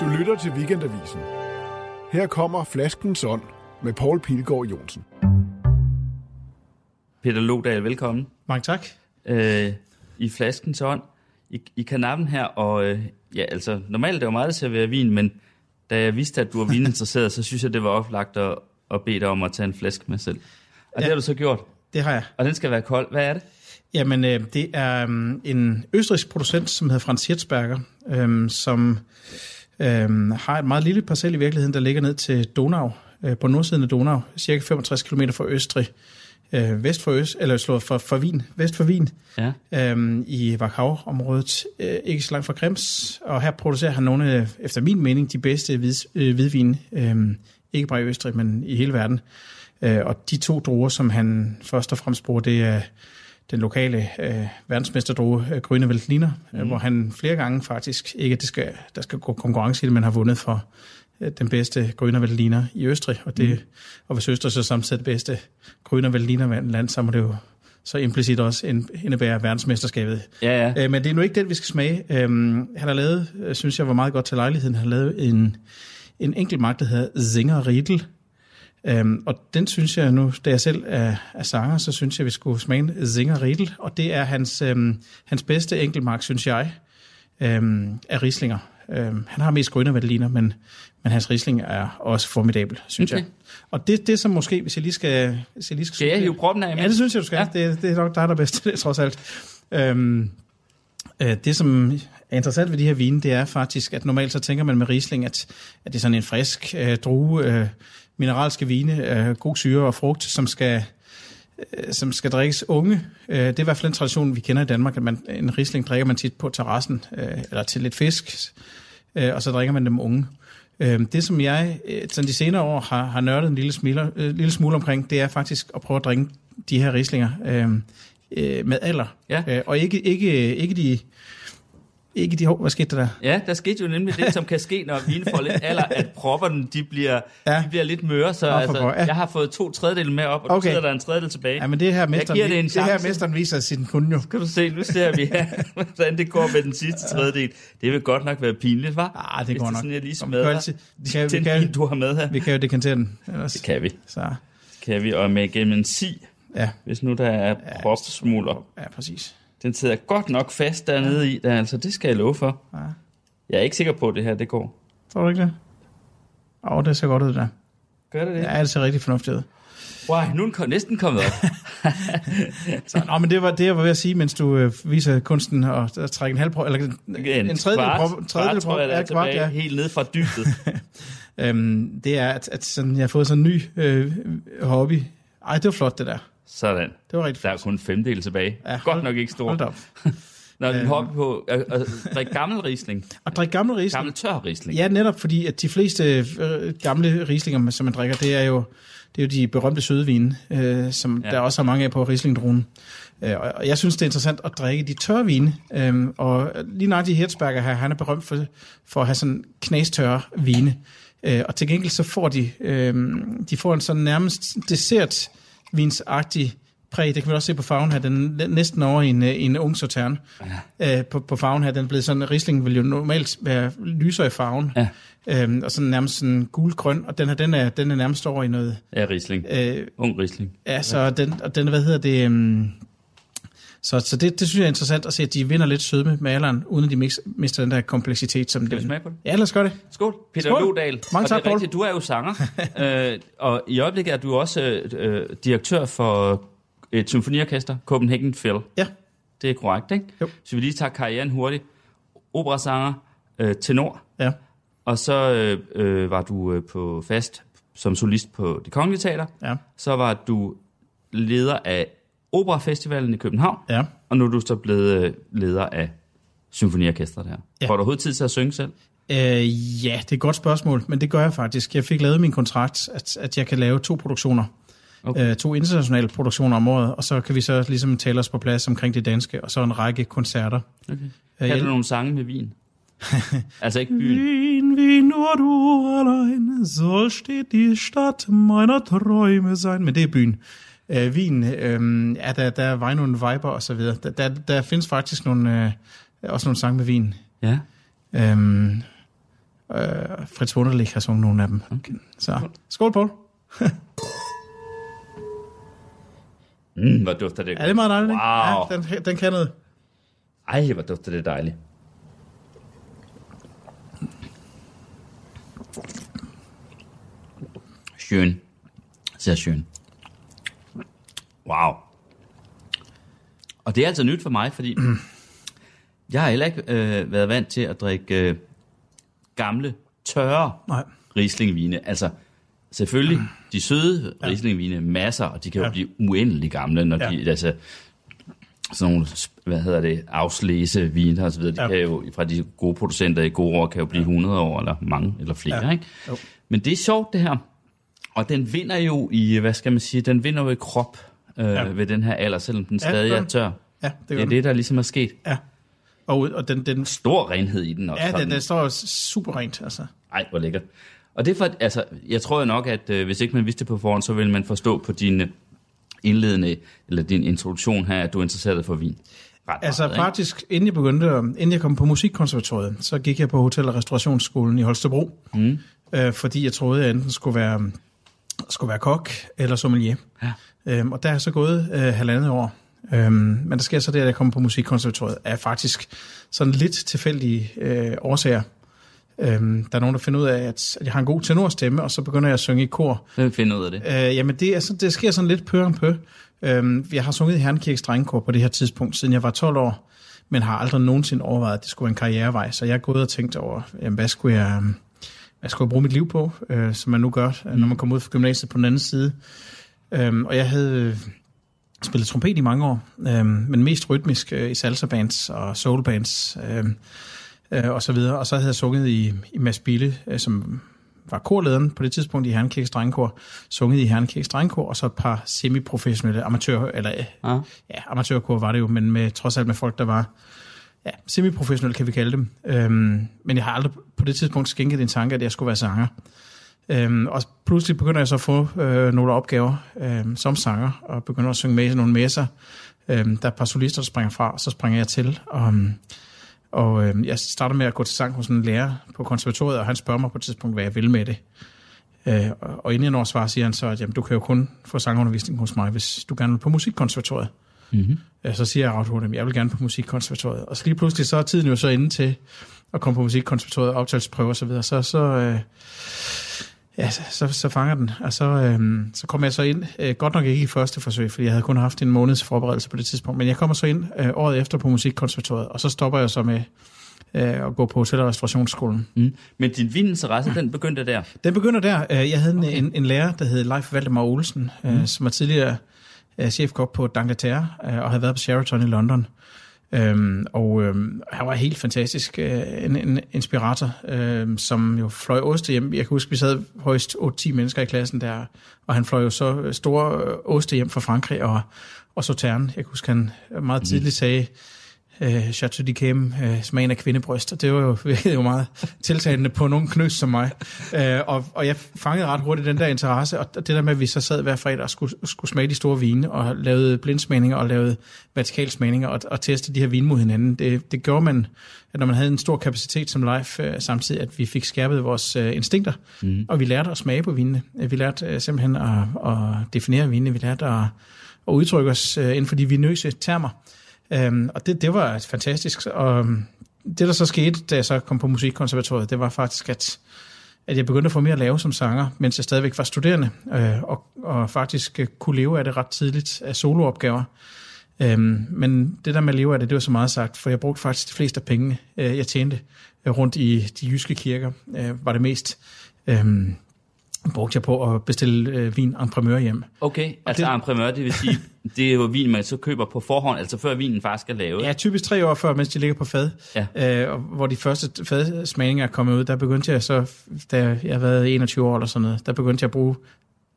Du lytter til Weekendavisen. Her kommer Flaskens Ånd med Paul Pilgaard Jonsen. Peter Lodal, velkommen. Mange tak. Øh, I Flaskens Ånd, i, i kanappen her, og øh, ja, altså, normalt er det jo meget, der serverer vin, men da jeg vidste, at du var vininteresseret, så synes jeg, det var oplagt at, at bede dig om at tage en flaske med selv. Og ja. det har du så gjort. Det har jeg. Og den skal være kold. Hvad er det? Jamen, øh, det er um, en østrisk producent, som hedder Franz Hirzberger, øh, som øh, har et meget lille parcel i virkeligheden, der ligger ned til Donau, øh, på nordsiden af Donau, cirka 65 km fra Østrig, øh, vest for Øst, eller slået for, for Wien, vest for Wien, Ja. øh, i Wachau-området, øh, ikke så langt fra Krems, og her producerer han nogle, af, efter min mening, de bedste hvid, øh, hvidvin, øh, ikke bare i Østrig, men i hele verden. Øh, og de to druer, som han først og fremmest bruger, det er den lokale øh, verdensmesterdrue øh, Grønne Veltliner, mm. hvor han flere gange faktisk, ikke at det skal, der skal gå konkurrence i det, men har vundet for øh, den bedste Grønne Veltliner i Østrig. Og, det, mm. og hvis Østrig så samtidig det bedste Grønne Veltliner land, så må det jo så implicit også ind- indebære verdensmesterskabet. Ja, ja. Øh, men det er nu ikke den, vi skal smage. Øhm, han har lavet, øh, synes jeg var meget godt til lejligheden, han har lavet en, en enkelt magt, der hedder Zinger Riedel. Øhm, og den synes jeg nu, da jeg selv er, er sanger, så synes jeg, vi skulle smage Zinger Riedel. Og det er hans, øhm, hans bedste enkeltmark, synes jeg, øhm, af Rieslinger. Øhm, han har mest grønne valdeliner, men, men hans Riesling er også formidabel, synes Okay. jeg. Og det, det som måske, hvis jeg lige skal... Hvis jeg lige skal, Skal jeg hive proppen af? Ja, det synes jeg, du skal. Ja. Det, det er nok dig, der er bedst det, trods alt. Øhm, øh, det, som er interessant ved de her vine, det er faktisk, at normalt så tænker man med Riesling, at, at det er sådan en frisk øh, drue, øh, mineralske vine, øh, god syre og frugt, som skal, øh, som skal drikkes unge. Øh, det er i hvert fald en tradition, vi kender i Danmark, at man, en Riesling drikker man tit på terrassen, øh, eller til lidt fisk, øh, og så drikker man dem unge. Øh, det, som jeg øh, sådan de senere år har, har nørdet en lille, smule, øh, lille smule omkring, det er faktisk at prøve at drikke de her Rieslinger øh, øh, med alder. Ja. Øh, og ikke, ikke, ikke de... Ikke de... hov, Hvad skete der? Ja, der skete jo nemlig det, som kan ske, når vinen får lidt alder, at propperne de bliver, ja. Ja. de bliver lidt møre. Så Nå, altså, ja. jeg har fået to tredjedele med op, og okay. Nu sidder der en tredjedel tilbage. Ja, men det her mesteren, det det her mesteren viser sin kunde jo. Kan du se, nu ser vi, hvordan det går med den sidste tredjedel. Det vil godt nok være pinligt, hva'? Ah, det Hvis går det nok. sådan, jeg lige smadrer kan altid- vi kan- vi den kan- vin, du har med her. Vi kan jo dekantere den. Ellers. Det kan vi. Så, Det kan vi, og med gennem en si, ja, hvis nu der er propsmuler. ja, præcis. Den sidder godt nok fast dernede i, der, altså det skal jeg love for. Ja. Jeg er ikke sikker på, at det her det går. Tror du ikke det? Åh, oh, det ser godt ud, det der. Gør det det? Ja, det ser rigtig fornuftigt ud. Wow, nu er den næsten kommet op. Så, nå, men det var det, jeg var ved at sige, mens du øh, viser kunsten og trække en halv prøve, eller en, en tredjedel kvart, en tredjedel kvart, tror prøve, jeg, der er kvart, ja. helt ned fra dybet. Øhm, det er, at, at sådan, jeg har fået sådan en ny øh, hobby. Ej, det var flot, det der. Sådan. Det var rigtig Der er kun en femdel tilbage. Ja, Godt hold- nok ikke stor. Hold op. Når den Øhm. hopper på at, at drikke gammel risling. Og drikke gammel Riesling. Gammel tør risling. Ja, netop fordi, at de fleste øh, gamle Rieslinger, som man drikker, det er jo, det er jo de berømte søde vine, øh, som Ja. der også er mange af på Rieslingdruen. Øh, og jeg synes, det er interessant at drikke de tørre vine. Øh, og lige nok de Hirzberger her, han er berømt for, for at have sådan knastørre vine. Øh, og til gengæld så får de, øh, de får en sådan nærmest dessertvinsagtig præg. Det kan vi også se på farven her. Den er næsten over i en, øh, en ung sautern. Ja. Øh, på, på farven her, den er blevet sådan, Riesling vil jo normalt være lysere i farven. Ja. Øhm, og sådan nærmest sådan gul-grøn, og den her, den er, den er nærmest over i noget, Ja, risling. øh, Ung risling. ja, så den, og den, hvad hedder det, øhm, så, så det, det synes jeg er interessant at se, at de vinder lidt sødme med alderen, uden at de mix, mister den der kompleksitet. Som Skal den. smage på det? Ja, lad os gøre det. Skål, Peter Skål. Lodal. Mange tak, rigtigt, du er jo sanger, øh, og i øjeblikket er du også øh, øh, direktør for et symfoniorkester, Copenhagen Phil. Ja, Det er korrekt, ikke? Jo. Så vi lige tager karrieren hurtigt. Operasanger, øh, tenor, ja, og så øh, øh, var du øh, på fast som solist på Det Kongelige Teater. ja, Så var du leder af Operafestivalen i København, ja. og nu er du så blevet øh, leder af symfoniorkestret her. Ja. Får du overhovedet tid til at synge selv? Øh, ja, det er et godt spørgsmål, men det gør jeg faktisk. Jeg fik lavet min kontrakt, at, at jeg kan lave to produktioner. Okay. Øh, to internationale produktioner om året, og så kan vi så ligesom tale os på plads omkring det danske, og så en række koncerter. Okay. Øh, Kan jeg- du nogle sange med vin? altså ikke byen. Wien, wie nur du allein, soll steht die Stadt meiner Träume sein. Men det er byen. Øh, Wien, øh, ja, der, der var nogle viber og så videre. Der, der, der findes faktisk nogle, øh, også nogle sange med vin. Ja. Øhm, Øh, Fritz Wunderlich har sunget nogle af dem. Okay. Så skål, Paul. Mm, hvor dufter det Er det meget dejligt? ikke? Wow. Ja, den, den kan noget. Ej, hvor dufter det dejligt. Schön. Sehr schön. Wow. Og det er altså nyt for mig, fordi jeg har heller ikke øh, været vant til at drikke øh, gamle, tørre Nej. Rieslingvine. Altså, selvfølgelig, de søde ja. Rieslingvine, masser, og de kan jo Ja. blive uendelig gamle, når Ja. de, altså, sådan nogle, hvad hedder det, afslæse viner og så videre, de Ja. kan jo, fra de gode producenter i gode år, kan jo blive 100 år, eller mange, eller flere, Ja. ikke? Jo. Men det er sjovt, det her. Og den vinder jo i, hvad skal man sige, den vinder jo i krop øh, Ja. ved den her alder, selvom den Ja, stadig gør er tør. Ja, det er den. det, der ligesom er sket. Ja. Og, og den, den, Stor renhed i den også. ja, den, den står super rent, altså. Ej, hvor lækkert. Og det er for, altså, jeg tror nok, at øh, hvis ikke man vidste det på forhånd, så ville man forstå på din øh, indledende, eller din introduktion her, at du er interesseret for vin. Ret Altså meget, ikke? faktisk, inden jeg begyndte, at- inden jeg kom på musikkonservatoriet, så gik jeg på Hotel- og Restaurationsskolen i Holstebro, Mm. øh, fordi jeg troede, at jeg enten skulle være, skulle være kok eller sommelier. Ja. Øhm, og der er jeg så gået øh, halvandet år. Øhm, men der sker så det, at jeg kommer på musikkonservatoriet, er faktisk sådan lidt tilfældige øh, årsager. Øhm, der er nogen, der finder ud af, at jeg har en god tenorstemme, og så begynder jeg at synge i kor. Hvem finder ud af det? Øh, jamen, det, er, så, det sker sådan lidt pø om pø. Øhm, jeg har sunget i Herrenkirkes Drengekor på det her tidspunkt, siden jeg var 12 år, men har aldrig nogensinde overvejet, at det skulle være en karrierevej. Så jeg er gået og tænkt over, jamen, hvad skulle jeg, hvad skulle jeg bruge mit liv på, øh, som man nu gør, øh, når man kommer ud fra gymnasiet på den anden side. Øhm, og jeg havde øh, spillet trompet i mange år, øhm, men mest rytmisk øh, i salsa-bands og soul-bands øhm, øh, og så videre. Og så havde jeg sunget i, i Mads Bille, øh, som var korlederen på det tidspunkt i Herrenkirkes Drengekor, sunget i Herrenkirkes Drengekor, og så et par semiprofessionelle amatør, eller øh, Ah. ja, amatørkor var det jo, men med, trods alt med folk, der var ja, semiprofessionelle, kan vi kalde dem. Øhm, men jeg har aldrig på det tidspunkt skænket en tanke, at jeg skulle være sanger. Øhm, og pludselig begynder jeg så at få øh, nogle opgaver øhm, som sanger, og begynder at synge med i nogle messer. Øhm, der er et par solister, der springer fra, så springer jeg til. Og, og øhm, jeg starter med at gå til sang hos en lærer på konservatoriet, og han spørger mig på et tidspunkt, hvad jeg vil med det. Øh, og, inden jeg når at svare, siger han så, at jamen, du kan jo kun få sangundervisning hos mig, hvis du gerne vil på musikkonservatoriet. Mm-hmm. Ja, så siger jeg ret hurtigt, at jeg vil gerne på musikkonservatoriet. Og så lige pludselig, så er tiden jo så inde til at komme på musikkonservatoriet, optagelsesprøve og så videre. Så, så, øh, ja, så, så, fanger den. Og så, øh, så kommer jeg så ind, øh, godt nok ikke i første forsøg, fordi jeg havde kun haft en måneds forberedelse på det tidspunkt, men jeg kommer så ind øh, året efter på musikkonservatoriet, og så stopper jeg så med øh, at gå på hotel- og restaurationsskolen. Mm. Men din vininteresse, den begyndte der. Den begynder der. Øh, Jeg havde en, en, en lærer, der hed Leif Valdemar Olsen, mm. som var tidligere øh, chefkok på D'Angleterre øh, og havde været på Sheraton i London. Øhm, og øhm, han var helt fantastisk, øh, en, en inspirator, øh, som jo fløj oste hjem. Jeg kan huske, vi sad højst 8-10 mennesker i klassen der, og han fløj jo så store øh, oste hjem fra Frankrig og, og Sauterne. Jeg kan huske, han meget tidligt sagde, øh, Chateau de Cam, øh, smagen af kvindebryst, og det var jo virkelig jo meget tiltalende på nogen knøs som mig. Øh, og, og jeg fangede ret hurtigt den der interesse, og det der med, at vi så sad hver fredag og skulle, skulle smage de store vine, og lavede blindsmagninger og lavede vertikalsmagninger og, og teste de her vine mod hinanden, det, det gjorde man, at når man havde en stor kapacitet som live, øh, samtidig at vi fik skærpet vores øh, instinkter, mm. og vi lærte at smage på vinene. Vi lærte øh, simpelthen at, at definere vinene, vi lærte at, at udtrykke os øh, inden for de vinøse termer. Øhm, og det, det var fantastisk. Og øhm, det, der så skete, da jeg så kom på musikkonservatoriet, det var faktisk, at, at jeg begyndte at få mere at lave som sanger, mens jeg stadigvæk var studerende, øh, og, og faktisk øh, kunne leve af det ret tidligt af soloopgaver. Øhm, men det der med at leve af det, det var så meget sagt, for jeg brugte faktisk de fleste af pengene, øh, jeg tjente øh, rundt i de jyske kirker, øh, var det mest. Øh, brugte jeg på at bestille øh, vin en primeur hjem. Okay, altså det- en primør, det vil sige, det er jo vin, man så køber på forhånd, altså før vinen faktisk er lavet. Ja, typisk tre år før, mens de ligger på fad. Ja. Øh, og hvor de første fadsmagninger er kommet ud, der begyndte jeg så, da jeg har været 21 år eller sådan noget, der begyndte jeg at bruge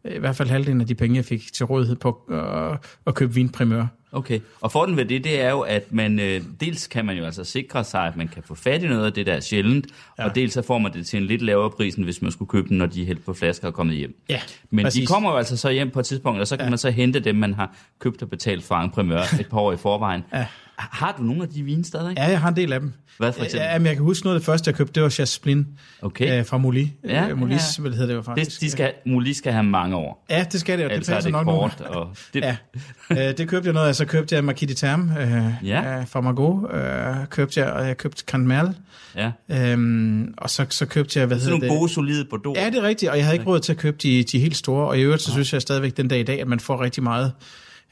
øh, i hvert fald halvdelen af de penge, jeg fik til rådighed på øh, at købe vinprimør. Okay, og fordelen ved det, det er jo, at man øh, dels kan man jo altså sikre sig, at man kan få fat i noget af det, der er sjældent, ja. og dels så får man det til en lidt lavere pris, end hvis man skulle købe den, når de er hældt på flasker og kommet hjem. Ja, Men præcis. de kommer jo altså så hjem på et tidspunkt, og så kan ja. man så hente dem, man har købt og betalt for en primør et par år i forvejen. Ja. Har du nogle af de vine stadig? Ja, jeg har en del af dem. Hvad for eksempel? Ja, men jeg kan huske noget af det første, jeg købte, det var Jasmin Okay. øh, fra Moli. Ja, øh, Molis, ja. hvad det hedder det Det, faktisk. de skal, Muli skal have mange år. Ja, det skal det, og det Ellers er passer det nok nu. kort. Og det, Ja, øh, det købte jeg noget af. Så købte jeg Marquis de Terme øh, Ja. øh, fra Margot. Øh, købte jeg, og jeg købte Canmerle. ja. Øhm, og så, så købte jeg, hvad Sådan hedder nogle det? gode, solide Bordeaux. Ja, det er rigtigt, og jeg havde ikke råd til at købe de, de helt store, og i øvrigt så synes jeg stadigvæk den dag i dag, at man får rigtig meget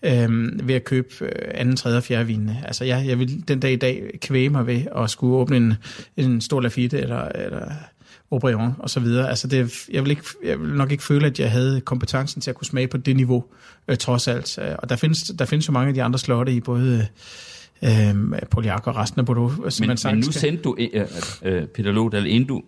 øhm, ved at købe øh, anden, tredje og fjerde vinene. Altså jeg, jeg vil den dag i dag kvæge mig ved at skulle åbne en, en stor Lafite eller, eller Aubryon og så videre. Altså det, jeg, vil ikke, jeg vil nok ikke føle, at jeg havde kompetencen til at kunne smage på det niveau, øh, trods alt. Øh, Og der findes, der findes jo mange af de andre slotte i både øh, Poliak og resten af Bordeaux. som Men, man men nu sendte du, øh, øh, Peter Lodal, inden du,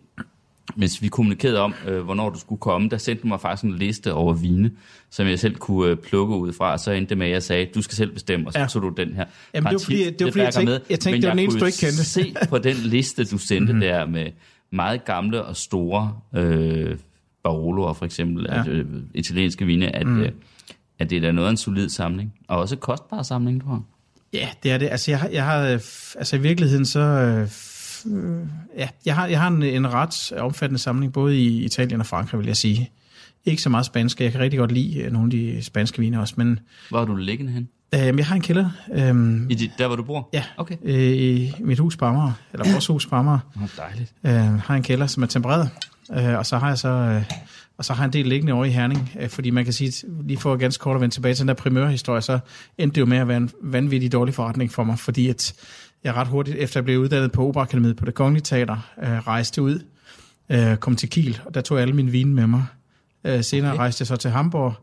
mens vi kommunikerede om, øh, hvornår du skulle komme, der sendte du mig faktisk en liste over vine, som jeg selv kunne øh, plukke ud fra, og så endte det med, at jeg sagde, du skal selv bestemme, og så Ja. tog du den her. Jamen, det var fordi- det var fordi, jeg tænkte- jeg tænkte, det var den eneste, du ikke kendte. se på den liste, du sendte mm-hmm. der med meget gamle og store øh, Baroloer, for eksempel, Ja. altså, italienske vine, at, mm. øh, at det er da noget af en solid samling. Og også kostbar samling, tror jeg. Ja, det er det. Altså, jeg, har- jeg har, øh, altså i virkeligheden så, øh, øh, ja, jeg har, jeg har en, en ret omfattende samling, både i Italien og Frankrig, vil jeg sige. Ikke så meget spansk. Jeg kan rigtig godt lide nogle af de spanske vine også, men Hvor er du liggende hen? Øh, jeg har en kælder øh, I dit, der, hvor du bor? Ja. Okay. øh, i mit hus på Amager, eller vores hus på Amager. Oh, dejligt. Øh, har en kælder, som er tempereret, øh, og så har jeg så... Øh, og så har jeg en del liggende over i Herning, øh, fordi man kan sige, lige for ganske kort at vende tilbage til den der primørhistorie, så endte det jo med at være en vanvittig dårlig forretning for mig, fordi at jeg ret hurtigt, efter jeg blev uddannet på Operakademiet på det Kongelige Teater, øh, rejste ud, øh, kom til Kiel, og der tog jeg alle mine vine med mig. Øh, senere. Okay. rejste jeg så til Hamburg,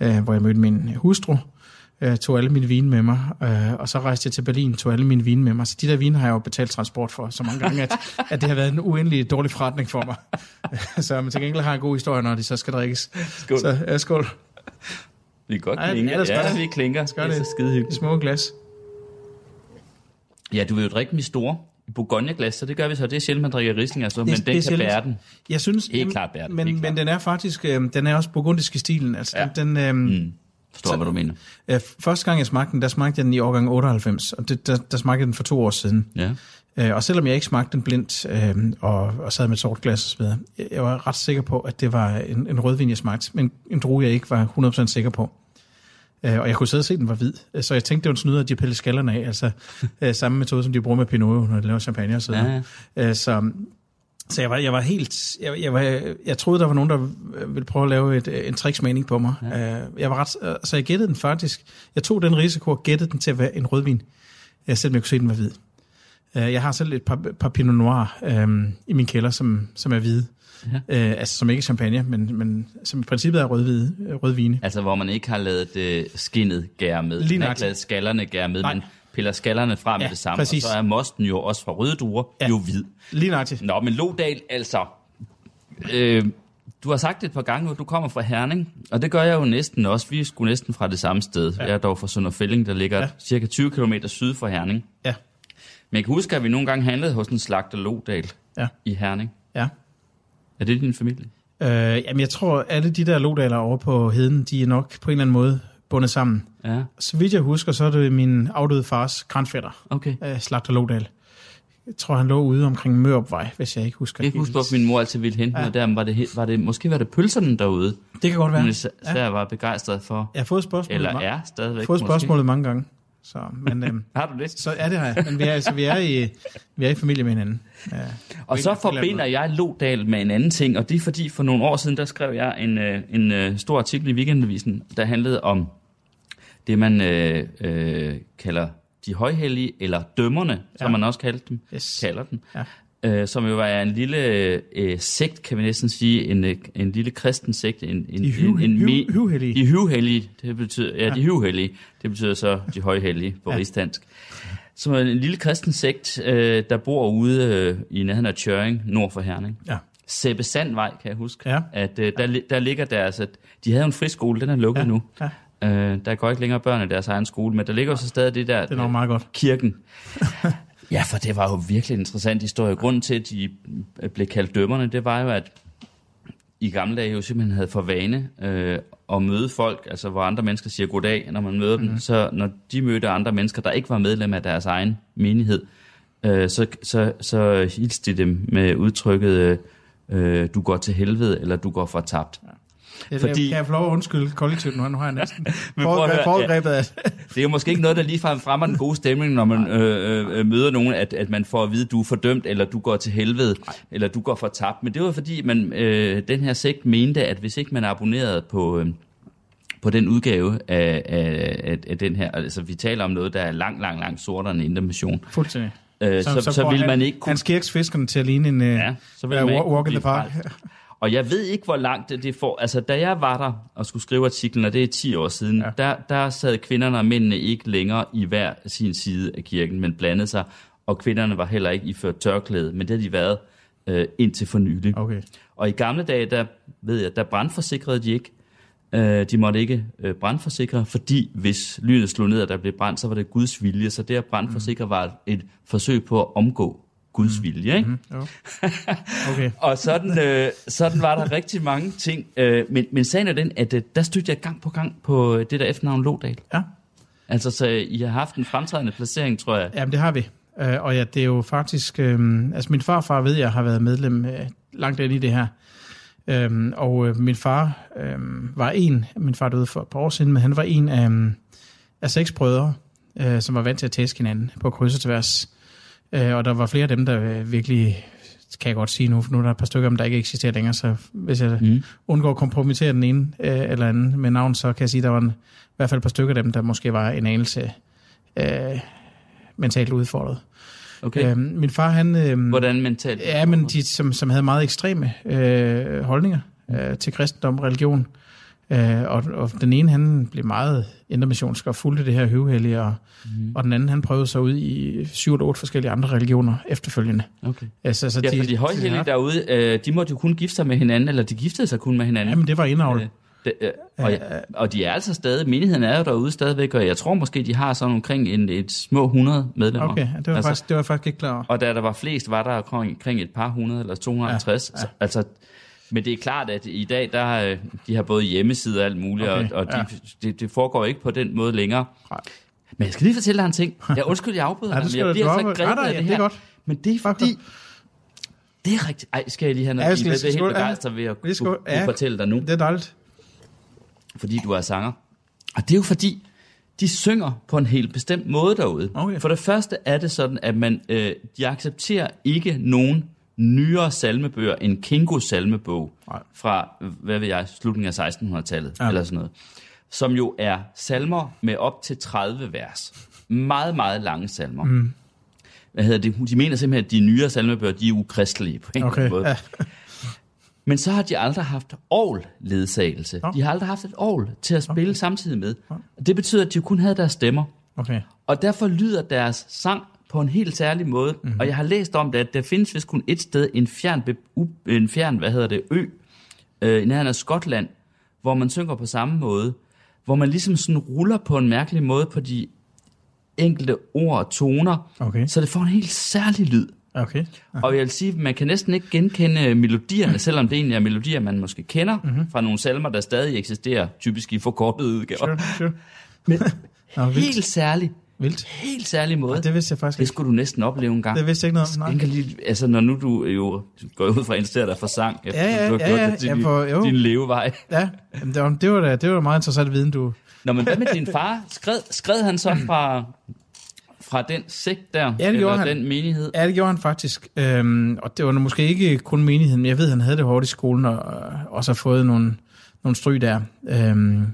øh, hvor jeg mødte min hustru, øh, tog alle mine vine med mig, øh, og så rejste jeg til Berlin, tog alle mine vine med mig. Så de der vine har jeg jo betalt transport for så mange gange, at, at det har været en uendelig dårlig forretning for mig. så men til gengæld har jeg en god historie, når de så skal drikkes. Skål. Så ja, skål. Vi er godt Ej, klinge. ja, ja, vi klinger. Skal det er så skide hyggeligt. små glas. Ja, du vil jo drikke i store. I Bourgogne-glas, så det gør vi så. Det er sjældent, man drikker Riesling, altså, men Det- den det er kan sjældent. bære den. Jeg synes, Helt jamen, klart, Bert. men, Helt klart. men den er faktisk, øh, den er også burgundisk i stilen. Altså, Ja. den, øh, Mm. Forstår, hvad du mener. øh, første gang jeg smagte den, der smagte jeg den i årgang 98, og det, der, der smagte jeg den for to år siden. Ja. Øh, og selvom jeg ikke smagte den blindt øh, og, og sad med et sort glas og så videre, jeg, var ret sikker på, at det var en, en rødvin, jeg smagte, men en drue, jeg ikke var 100% sikker på. Øh, og jeg kunne sidde og se, at den var hvid. Øh, Så jeg tænkte, det var en snyder, at de pillede skallerne af. Altså øh, samme metode, som de bruger med Pinot, når de laver champagne og så videre. Ja, Øh, så så jeg var, jeg var helt... Jeg, jeg, var, jeg troede, der var nogen, der ville prøve at lave et, en tricksmening på mig. Ja. Jeg var ret, øh, så jeg gættede den faktisk. Jeg tog den risiko og gættede den til at være en rødvin, øh, selvom jeg kunne se, den var hvid. Øh, Jeg har selv et par, par Pinot Noir øh, i min kælder, som, som er hvide. Ja. Øh, altså som ikke er champagne, men, men som i princippet er rødhvide, øh, rødvine. Altså, hvor man ikke har lavet øh, skinnet gære med. Lige man har ikke lavet skallerne gære med, Nej. men piller skallerne fra med Ja, det samme. præcis. Og så er mosten jo også fra røde druer Ja. jo hvid. Lige nøjagtigt. Nå, men Lodal, altså... Øh, du har sagt et par gange, at du kommer fra Herning, og det gør jeg jo næsten også. Vi sgu næsten fra det samme sted. Ja. Jeg er dog fra Sønderfælling, der ligger ja. cirka 20 km syd for Herning. Ja, Men jeg kan huske, at vi nogle gange handlede hos en slagter Lodal ja, i Herning. ja. Er det din familie? Øh, jamen jeg tror, alle de der lodaler over på heden, de er nok på en eller anden måde bundet sammen. Ja, Så vidt jeg husker, så er det min afdøde fars grandfætter, okay. øh, Slagter Lodal. Jeg tror, han lå ude omkring Mørupvej, hvis jeg ikke husker Jeg kan huske, min mor altid ville hente Ja. der. Var det, var det, måske var det pølserne derude, Det kan godt være. hun især ja. var begejstret for. Jeg har fået spørgsmålet, Eller er stadigvæk fået måske. spørgsmålet mange gange. Så, men, øhm, Har du det? så er det her. Men vi er, altså, vi er, i, vi er i familie med hinanden. Ja. Og så forbinder jeg Lodal med en anden ting, og det er fordi for nogle år siden, der skrev jeg en, øh, en øh, stor artikel i Weekendavisen, der handlede om det, man øh, øh, kalder de højhellige, eller dømmerne, ja. Ja. som man også kalder dem, Yes. kalder dem. Ja. Øh, som jo er en lille øh, sekt, kan vi næsten sige, en, øh, en lille kristen sekt. En, en, De hyv- en, en, hyv- hyvhellige. De hyvhellige, det betyder, ja, de hyvhellige, det betyder så de højhellige på Ja. ja. rigsdansk. Som er en lille kristen sekt, øh, der bor ude øh, i nærheden af Tjøring, nord for Herning. Ja. Sebbe Sandvej, kan jeg huske, Ja. at øh, der, der ligger deres, at de havde en friskole, den er lukket Ja. nu. Ja. Øh, der går ikke længere børn i deres egen skole, men der ligger jo så stadig det der Det er nok meget godt. kirken. ja, for det var jo virkelig en interessant historie. Grunden til, at de blev kaldt dømmerne, det var jo, at i gamle dage jo simpelthen havde for vane øh, at møde folk, altså hvor andre mennesker siger goddag, når man møder mm. dem. Så når de mødte andre mennesker, der ikke var medlem af deres egen menighed, øh, så, så, så hilste de dem med udtrykket, øh, øh, du går til helvede, eller du går for tabt. Fordi-. Kan jeg få lov at undskylde kollektivt nu? Nu har jeg næsten foregrebet af Det er jo måske ikke noget, der ligefrem fremmer den gode stemning, når man øh, øh, møder nogen, at, at man får at vide, at du er fordømt, eller du går til helvede, Nej. eller du går for tabt. Men det var fordi, man øh, den her sekt mente, at hvis ikke man abonnerede på, øh, på den udgave af, af, af, af den her, altså vi taler om noget, der er langt, langt, langt sortere end Indre Mission, fuldstændig. øh, så, så, så, ville han- man ikke kunne... Hans Kirks fiskerne til at ligne en Ja, ja, så uh, ville man walk in the park. Og jeg ved ikke, hvor langt det, får. Altså, da jeg var der og skulle skrive artiklen, og det er 10 år siden, ja. Ja. der, der sad kvinderne og mændene ikke længere i hver sin side af kirken, men blandede sig. Og kvinderne var heller ikke iført tørklæde, men det har de været øh, indtil for nylig. Okay. Og i gamle dage, der ved jeg, der brandforsikrede de ikke. Øh, de måtte ikke øh, brandforsikre, fordi hvis lynet slog ned, og der blev brand, så var det Guds vilje. Så det at brandforsikre var et forsøg på at omgå Guds vilje. Ikke? Mm. Okay. Og sådan, øh, sådan var der rigtig mange ting. Øh, men, men sagen er den, at øh, der stødte jeg gang på gang på det der efternavn Lodal. Ja. Altså, så I har haft en fremtrædende placering, tror jeg. Jamen, det har vi. Øh, og ja, det er jo faktisk... Øh, altså, min farfar ved jeg har været medlem øh, langt ind i det her. Øhm, og øh, min far øh, var en... Min far døde for et par år siden, men han var en af, øh, af seks brødre, øh, som var vant til at tæske hinanden på kryds og tværs. Øh, og der var flere af dem, der øh, virkelig... Kan jeg godt sige nu, for nu er der et par stykker, der ikke eksisterer længere, så hvis jeg Mm. undgår at kompromittere den ene øh, eller anden med navn, så kan jeg sige, at der var en, i hvert fald et par stykker af dem, der måske var en anelse øh, mentalt udfordret. Okay. Okay. Øhm, min far, han... Øhm, Hvordan mentalt? Ja, men de, som, som havde meget ekstreme øh, holdninger øh, til kristendom og religion. Øh, og, og den ene, han blev meget intermissionsk og fulgte det her høvhellige, og, mm. og den anden, han prøvede sig ud i syv eller otte forskellige andre religioner efterfølgende. Okay. Altså, så Ja, for de højhellige derude, øh, de måtte jo kun gifte sig med hinanden, eller de giftede sig kun med hinanden. Jamen, det var indavl. Øh, det, øh, og, ja, og de er altså stadig, menigheden er jo derude stadigvæk, og jeg tror måske, de har sådan omkring en, et små 100 medlemmer. Okay, det var, Altså- faktisk, det var faktisk ikke klar over. Og da der var flest, var der omkring omkring et par hundrede eller 250. Ja, Ja, ja. ja. Altså, men det er klart, at i dag, der har, øh, de har både hjemmesider og alt muligt, Okay, og, og de, ja. det, det foregår ikke på den måde længere. Nej. Men jeg skal lige fortælle dig en ting. Jeg undskyld, jeg afbryder Ja, dig, men jeg bliver så afbryder. grebet af det det er her. godt. Men det er fordi... Det er rigtigt. Ej, skal jeg lige have noget? Ja, jeg jeg skal- bliver skal- helt skål. Ja. begejstret ved at kunne, kunne Ja. fortælle dig nu Det er dejligt. fordi du er sanger. Og det er jo fordi, de synger på en helt bestemt måde derude. Okay. For det første er det sådan, at man, øh, de accepterer ikke nogen nyere salmebøger end Kingos salmebog Nej. fra, hvad ved jeg, slutningen af 1600-tallet, Ja. ja. eller sådan noget. Som jo er salmer med op til 30 vers. Meget, meget lange salmer. Mm. Hvad hedder det? De mener simpelthen, at de nyere salmebøger, de er ukristelige på en Okay, måde. ja. Men så har de aldrig haft orgel-ledsagelse. Nå. De har aldrig haft et orgel til at spille okay. samtidig med. Det betyder, at de kun havde deres stemmer. Okay. Og derfor lyder deres sang på en helt særlig måde. Mhm. Mm-hmm. Og jeg har læst om det, at der findes vist kun et sted, en fjern, en fjern hvad hedder det, ø, øh, i nærheden af Skotland, hvor man synger på samme måde. Hvor man ligesom sådan ruller på en mærkelig måde på de enkelte ord og toner, Okay. så det får en helt særlig lyd. Okay. Og jeg vil sige, man kan næsten ikke genkende melodierne, selvom det egentlig er melodier, man måske kender Mhm. mm-hmm. fra nogle salmer, der stadig eksisterer, typisk i forkortede udgaver. Sure, sure. Men helt særlig, Vildt. helt særlig måde. Og det vidste jeg faktisk Det ikke. skulle du næsten opleve en gang. Det vidste jeg ikke noget om. Nej. Jeg kan lige, altså, når nu du jo går ud fra at interessere dig for sang, efter Ja, ja, du har ja, gjort ja, det til ja, din, for- jo. din levevej. Ja, jamen, det var, det var, da, det var meget interessant viden, du... Nå, men hvad med din far? Skred, skred han så fra, fra den sekt der? Ja, det eller han. den menighed? Ja, det gjorde han faktisk. Øhm, og det var måske ikke kun menigheden, men jeg ved, han havde det hårdt i skolen, og og også har fået nogle, nogle stryg der. Øhm,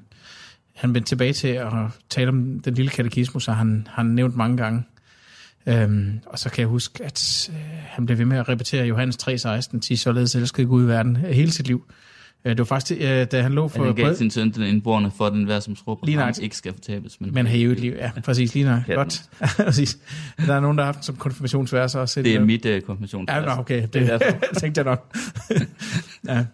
han vendte tilbage til at tale om den lille katekismus, og han har nævnt mange gange. Øhm, og så kan jeg huske, at øh, han blev ved med at repetere Johannes 3,16, til således elskede Gud i verden hele sit liv. Øh, det var faktisk, øh, da han lå for... han gav sin søn den indborne for den hver som på, Lige han ikke skal fortabes. Men, Men have et liv, ja, præcis, lige nok. Ja. Godt. præcis. Der er nogen, der har haft som konfirmationsvers også. det er mit uh, konfirmationsvers. Ja, okay, det, Det er derfor. tænkte jeg nok. Ja.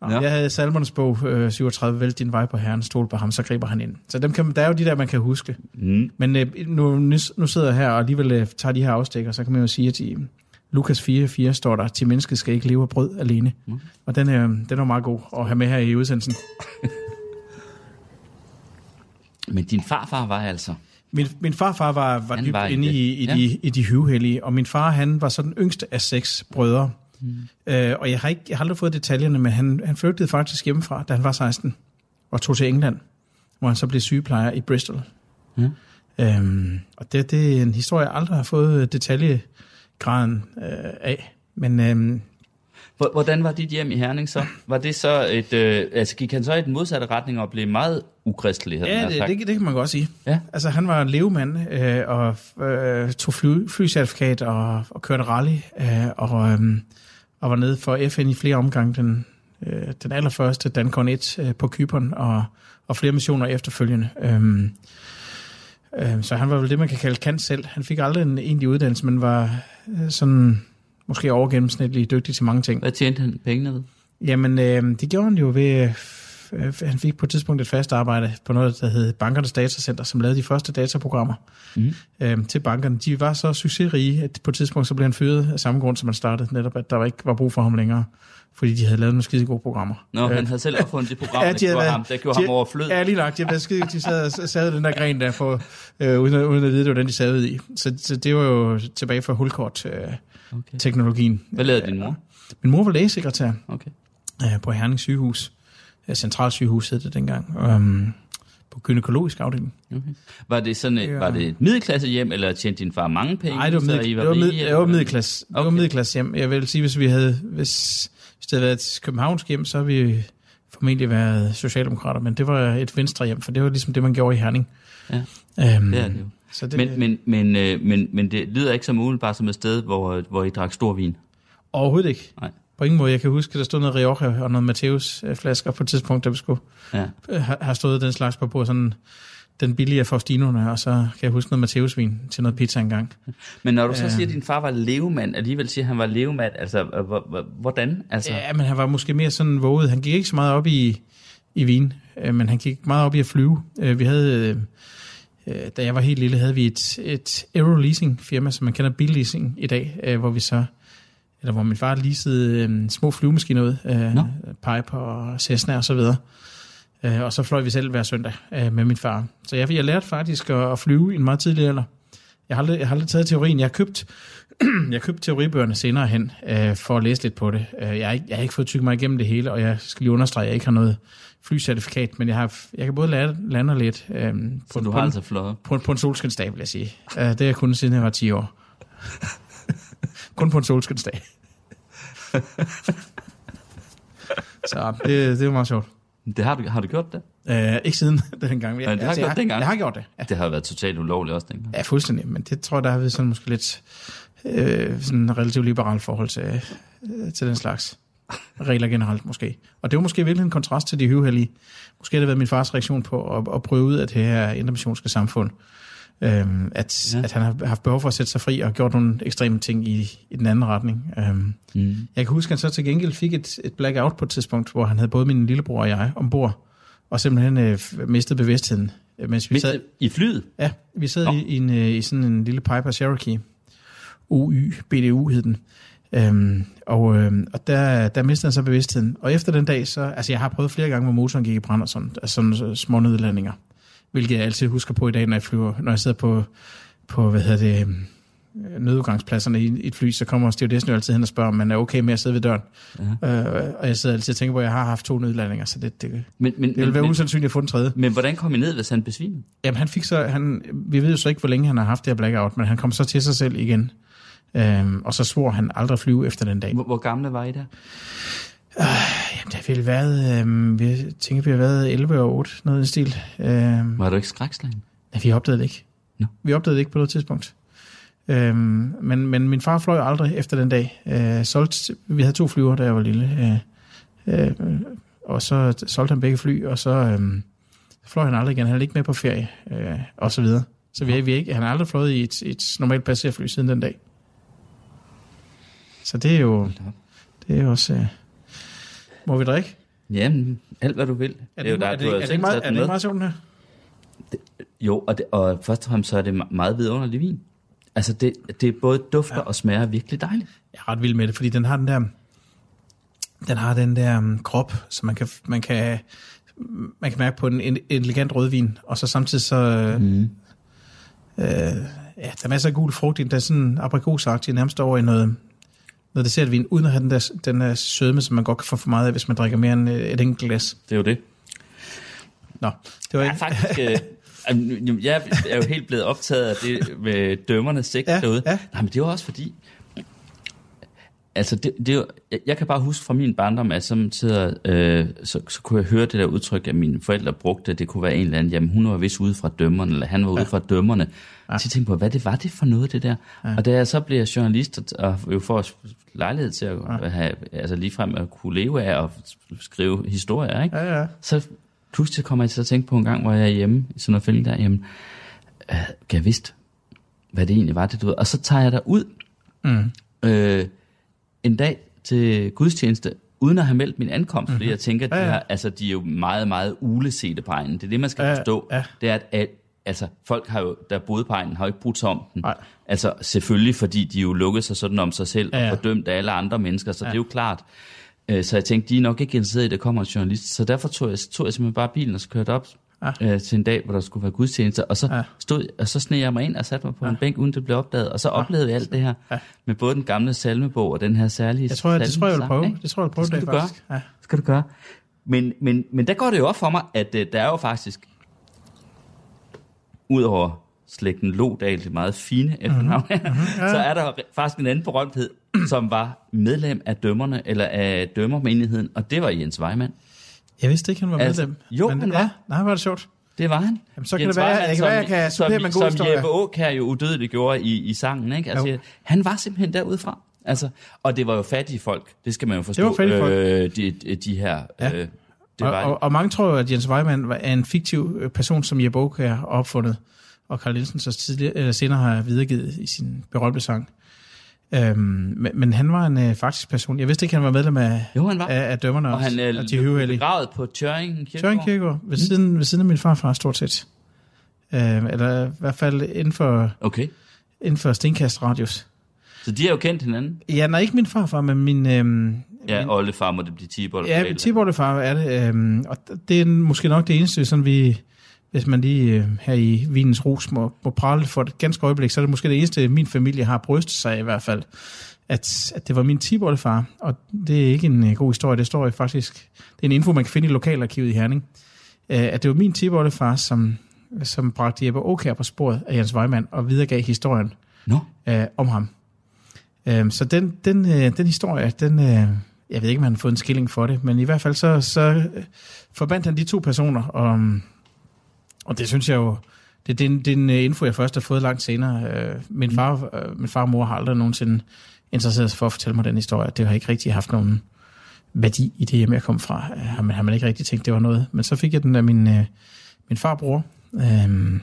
Nå, Ja. Jeg havde Salmernes bog, øh, 37, Vælt din vej på herren, stol på ham, så griber han ind. Så dem kan, der er jo de der, man kan huske. Mm. Men øh, nu, nu sidder jeg her og alligevel øh, tager de her afstikker, så kan man jo sige, at i Lukas 4.4 står der, til mennesket skal ikke leve af brød alene. Mm. Og den, øh, den er meget god at have med her i udsendelsen. Men din farfar var altså... Min, min farfar var, var Han dybt var inde i, i, Ja. de, i de hyvhellige, og min far han var så den yngste af seks brødre. Mm. Øh, og jeg har, ikke, jeg har aldrig fået detaljerne, men han, han flygtede faktisk hjemmefra, da han var 16, og tog til England, hvor han så blev sygeplejer i Bristol. Ja. Øhm, og det, det er en historie, jeg aldrig har fået detaljegraden øh, af. Men Hvor- Hvordan var dit hjem i Herning så? Var det så et... Øh, altså gik han så i den modsatte retning og blev meget ukristelig? ja, det, det, det kan man godt sige. Ja. Altså, han var en levemand øh, og øh, tog fly, flycertifikat og, og kørte rally øh, og, øh, og var nede for FN i flere omgange. Den, øh, den allerførste, Dancon 1 øh, på Kypern og, og flere missioner efterfølgende. Øh, øh, så han var vel det, man kan kalde kant selv. Han fik aldrig en egentlig uddannelse, men var øh, sådan måske overgennemsnitlig dygtig til mange ting. Hvad tjente han pengene ved? Jamen, øh, det gjorde han jo ved... Øh, han fik på et tidspunkt et fast arbejde på noget, der hed Bankernes Datacenter, som lavede de første dataprogrammer Mhm. øh, til bankerne. De var så succesrige, at på et tidspunkt så blev han fyret af samme grund, som man startede, netop at der var ikke var brug for ham længere, fordi de havde lavet nogle skide gode programmer. Nå, Øh, han havde selv opfundet det program, Ja, de der gjorde, ham, der gjorde de- ham overflød. Ja, lige nok. De, havde skide, de sad, sad den der gren der, for, øh, uden, at, uden at vide, det var den, de sad i. Så, så det var jo tilbage fra hulkort-teknologien. Okay. Hvad lavede din mor? Min mor var lægesekretær. Okay. øh, på Herning sygehus. Ja, Centralsygehus hed det dengang. Um, på gynækologisk afdeling. okay. Var det sådan et, Ja. var det et middelklasse hjem, eller tjente din far mange penge? Nej, det var, middel, I det var, mid, det var middelklasse. Det var Okay. middelklasse hjem. Jeg vil sige, hvis vi havde, hvis, hvis det havde været et københavnsk hjem, så havde vi formentlig været socialdemokrater, men det var et venstre hjem, for det var ligesom det, man gjorde i Herning. Ja, Um, det er det jo. Så det, Men, men, men, øh, men, men det lyder ikke som umiddelbart som et sted, hvor, hvor I drak stor vin. Overhovedet ikke. Nej. På ingen måde. Jeg kan huske, at der stod noget Rioja og noget Mateus flasker på et tidspunkt, der vi skulle Ja. øh, have have stået den slags på bord, sådan den billige af og så kan jeg huske noget Mateusvin til noget pizza engang. Men når du så Ja. siger, at din far var levemand, alligevel siger, at han var levemand, altså, øh, hvor- hvor- hvordan? Altså, Ja, men han var måske mere sådan våget. Han gik ikke så meget op i, i vin, øh, men han gik meget op i at flyve. Øh, Vi havde, øh, øh, da jeg var helt lille, havde vi et, et Aero Leasing firma, som man kender billeasing i dag, øh, hvor vi så eller hvor min far leasede øh, små flyvemaskiner ud, øh, Nå. Piper og Cessna og så videre. Øh, og så fløj vi selv hver søndag øh, med min far. Så jeg, jeg lærte faktisk at, at flyve i en meget tidlig alder. Jeg har aldrig, jeg har aldrig taget teorien. Jeg har købt, jeg købte teoribøgerne senere hen, øh, for at læse lidt på det. Øh, jeg, har ikke, jeg har ikke fået tykket mig igennem det hele, og jeg skal lige understrege, at jeg ikke har noget flycertifikat, men jeg, har, jeg kan både lære, lande lidt øh, på, så du har en- altså fløjet. på, på en solskinsdag, vil jeg sige. Øh, det har jeg kun siden jeg var 10 år. kun på en solskinsdag. Så det, det var meget sjovt. Det har, du, har du gjort det? Øh, ikke siden den gang. Nej, det har jeg, gjort jeg, dengang. Jeg har gjort det. Ja. Det har været totalt ulovligt også dengang. Ja, fuldstændig. Men det tror jeg, der har været sådan måske lidt øh, sådan relativt liberalt forhold til, øh, til den slags regler generelt måske. Og det var måske virkelig en kontrast til de hyvhellige. Måske har det været min fars reaktion på at, at prøve ud af det her intermissionske samfund. Øhm, at, Ja. at han har haft behov for at sætte sig fri og gjort nogle ekstreme ting i, i den anden retning. Øhm, Mm. jeg kan huske, at han så til gengæld fik et, et blackout på et tidspunkt, hvor han havde både min lillebror og jeg ombord, og simpelthen øh, mistede bevidstheden. øh, Mens vi sad, i flyet? Ja, vi sad Nå. i, i, en, øh, i sådan en lille Piper Cherokee. UY, BDU hed den. Øhm, og øhm, og der, der mistede han så bevidstheden. Og efter den dag, så... Altså, jeg har prøvet flere gange, hvor motoren gik i brand og sådan, altså sådan så små nødlandinger. Hvilket jeg altid husker på i dag, når jeg flyver, når jeg sidder på, på hvad hedder det, øhm, nødudgangspladserne i, et fly, så kommer stewardessen jo altid hen og spørger, om man er okay med at sidde ved døren. Ja. Øh, og jeg sidder altid og tænker på, at jeg har haft to nødlandinger, så det, det, det Men, men, vil være men, usandsynligt at få en tredje. men hvordan kom I ned, hvis han besvimede? Jamen, han fik så, han, vi ved jo så ikke, hvor længe han har haft det her blackout, men han kom så til sig selv igen. Øhm, og så svor han aldrig at flyve efter den dag. Hvor, hvor gamle var I der? Jamen, det har vel været, øhm, vi tænker, vi har været 11 og 8, noget i den stil. Øhm, Var du ikke skrækslagen? ja, vi opdagede det ikke. Nå. Vi opdagede det ikke på noget tidspunkt. Øhm, men, men min far fløj aldrig efter den dag. Øh, solgte, vi havde to flyver, da jeg var lille. Øh, øh, og så solgte han begge fly, og så øhm, fløj han aldrig igen. Han er ikke med på ferie, øh, og så videre. Så vi, vi ikke, han har aldrig fløjet i et, et normalt passagerfly siden den dag. Så det er jo, det er også... Øh, Må vi drikke? Jamen, alt hvad du vil. Er det, jo er det, du har er det, ikke meget, er det ikke med. meget sjovt, her? Jo, og, det, og først og fremmest så er det me- meget vidunderlig vin. Altså, det, det både dufter ja. og smager virkelig dejligt. Jeg er ret vild med det, fordi den har den der, den har den der um, krop, så man kan, man kan, man kan mærke på en, en elegant rødvin, og så samtidig så, mm. øh, ja, der er masser af gul frugt i den, der er sådan aprikosagtig, nærmest over i noget, noget dessertvin, uden at have den der, den der sødme, som man godt kan få for meget af, hvis man drikker mere end øh, et enkelt glas. Det er jo det. Nå, det var ikke... faktisk... øh, jeg er jo helt blevet optaget af det med dømmerne sigt Ja, ja, derude. ja. Nej, men det er jo også fordi... Altså, det, det jo, jeg, kan bare huske fra min barndom, at samtidig, øh, så, så kunne jeg høre det der udtryk, at mine forældre brugte, det kunne være en eller anden, jamen hun var vist ude fra dømmerne, eller han var ude fra dømmerne. Ja. Så jeg tænkte på, hvad det var det for noget, det der? Ja. Og da jeg så blev journalist, og, og jo får lejlighed til at ja. have, altså ligefrem at kunne leve af at skrive historier, ikke? Ja, ja. så pludselig kommer jeg til at tænke på en gang, hvor jeg er hjemme i sådan noget film der, jamen, øh, kan jeg vidst, hvad det egentlig var, det du ved. Og så tager jeg der ud Mm. øh, en dag til gudstjeneste, uden at have meldt min ankomst, mm-hmm. fordi jeg tænker, at de, Ja, ja. her, altså, de er jo meget, meget ulesete på egnen. Det er det, man skal Ja, forstå. ja. Det er, at altså, folk har jo, der boede på egnen, har jo ikke brudt om den. Nej. Altså selvfølgelig, fordi de jo lukkede sig sådan om sig selv Ja, ja. og fordømt af alle andre mennesker, så Ja. det er jo klart. Øh, Så jeg tænkte, de er nok ikke interesseret i, at der kommer en journalist. Så derfor tog jeg, tog jeg simpelthen bare bilen og så kørte op Ja. øh, til en dag, hvor der skulle være gudstjeneste. Og så, Ja. stod, og så sneg jeg mig ind og satte mig på en bænk, uden det blev opdaget. Og så oplevede jeg alt det her Ja. med både den gamle salmebog og den her særlige Jeg tror, jeg, det tror jeg, jeg vil prøve. ikke? Det tror jeg, jeg prøve Det skal det, du gøre. faktisk. Ja. skal du gøre. Men, men, men der går det jo op for mig, at øh, der er jo faktisk, udover slægten Lodal, det meget fine efternavn, Mhm. mm-hmm. så er der faktisk en anden berømthed, som var medlem af dømmerne, eller af dømmermenigheden, og det var Jens Weimann. Jeg vidste ikke, han var Altså, medlem. jo, men, han var. ja, nej, var det sjovt. Det var han. Jamen, så kan Jens det være- Weimann, kan være, jeg kan som, med en god som. Jeppe Aukær jo udødeligt gjorde i, i sangen. Ikke? Altså, Jo. han var simpelthen derudfra. Altså, og det var jo fattige folk, det skal man jo forstå. Det var fattige folk. Øh, de, de, de her... Ja. Øh, det Og, var, og, og mange tror jo, at Jens Weimann var- er en fiktiv øh, person, som Jeppe Aukjær har opfundet, og Carl Nielsen så tidligere, eller senere har videregivet i sin berømte sang. Øhm, men, men han var en øh, faktisk person. Jeg vidste ikke, han var medlem af, Jo, han var. af, af dømmerne og også, han øh, de høvhellige. begravet på Tjøring Kirkegård. Søren Kierkegaard, ved siden, ved siden af min farfar stort set. Øh, eller i hvert fald inden for, Okay. inden for stenkast-radius. Så de har jo kendt hinanden. Ja, nej, ikke min farfar, men min... Øhm, Ja, oldefar må det blive Tibold. Ja, tiboldefar er det, øhm, og det er måske nok det eneste, sådan vi, hvis man lige øh, her i Vinens Ros må, må prale for et ganske øjeblik, så er det måske det eneste, min familie har brystet sig i hvert fald, at, at det var min tiboldefar, og det er ikke en øh, god historie, det står faktisk, det er en info, man kan finde i lokalarkivet i Herning, øh, at det var min tiboldefar, som, som bragte Jeppe Aukær på sporet af Jens Weimann, og videregav historien Nå, øh, om ham. Øh, så den, den, øh, den historie, den, øh, jeg ved ikke, om han har fået en skilling for det, men i hvert fald så, så øh, forbandt han de to personer, og, og det synes jeg jo, det, er en- det er en øh, info, jeg først har fået langt senere. Øh, min, far, øh, min far og mor har aldrig nogensinde interesseret sig for at fortælle mig den historie. Det har ikke rigtig haft nogen værdi i det hjem, jeg kom fra. Har man, har man ikke rigtig tænkt, det var noget. Men så fik jeg den af min, min farbror, øh,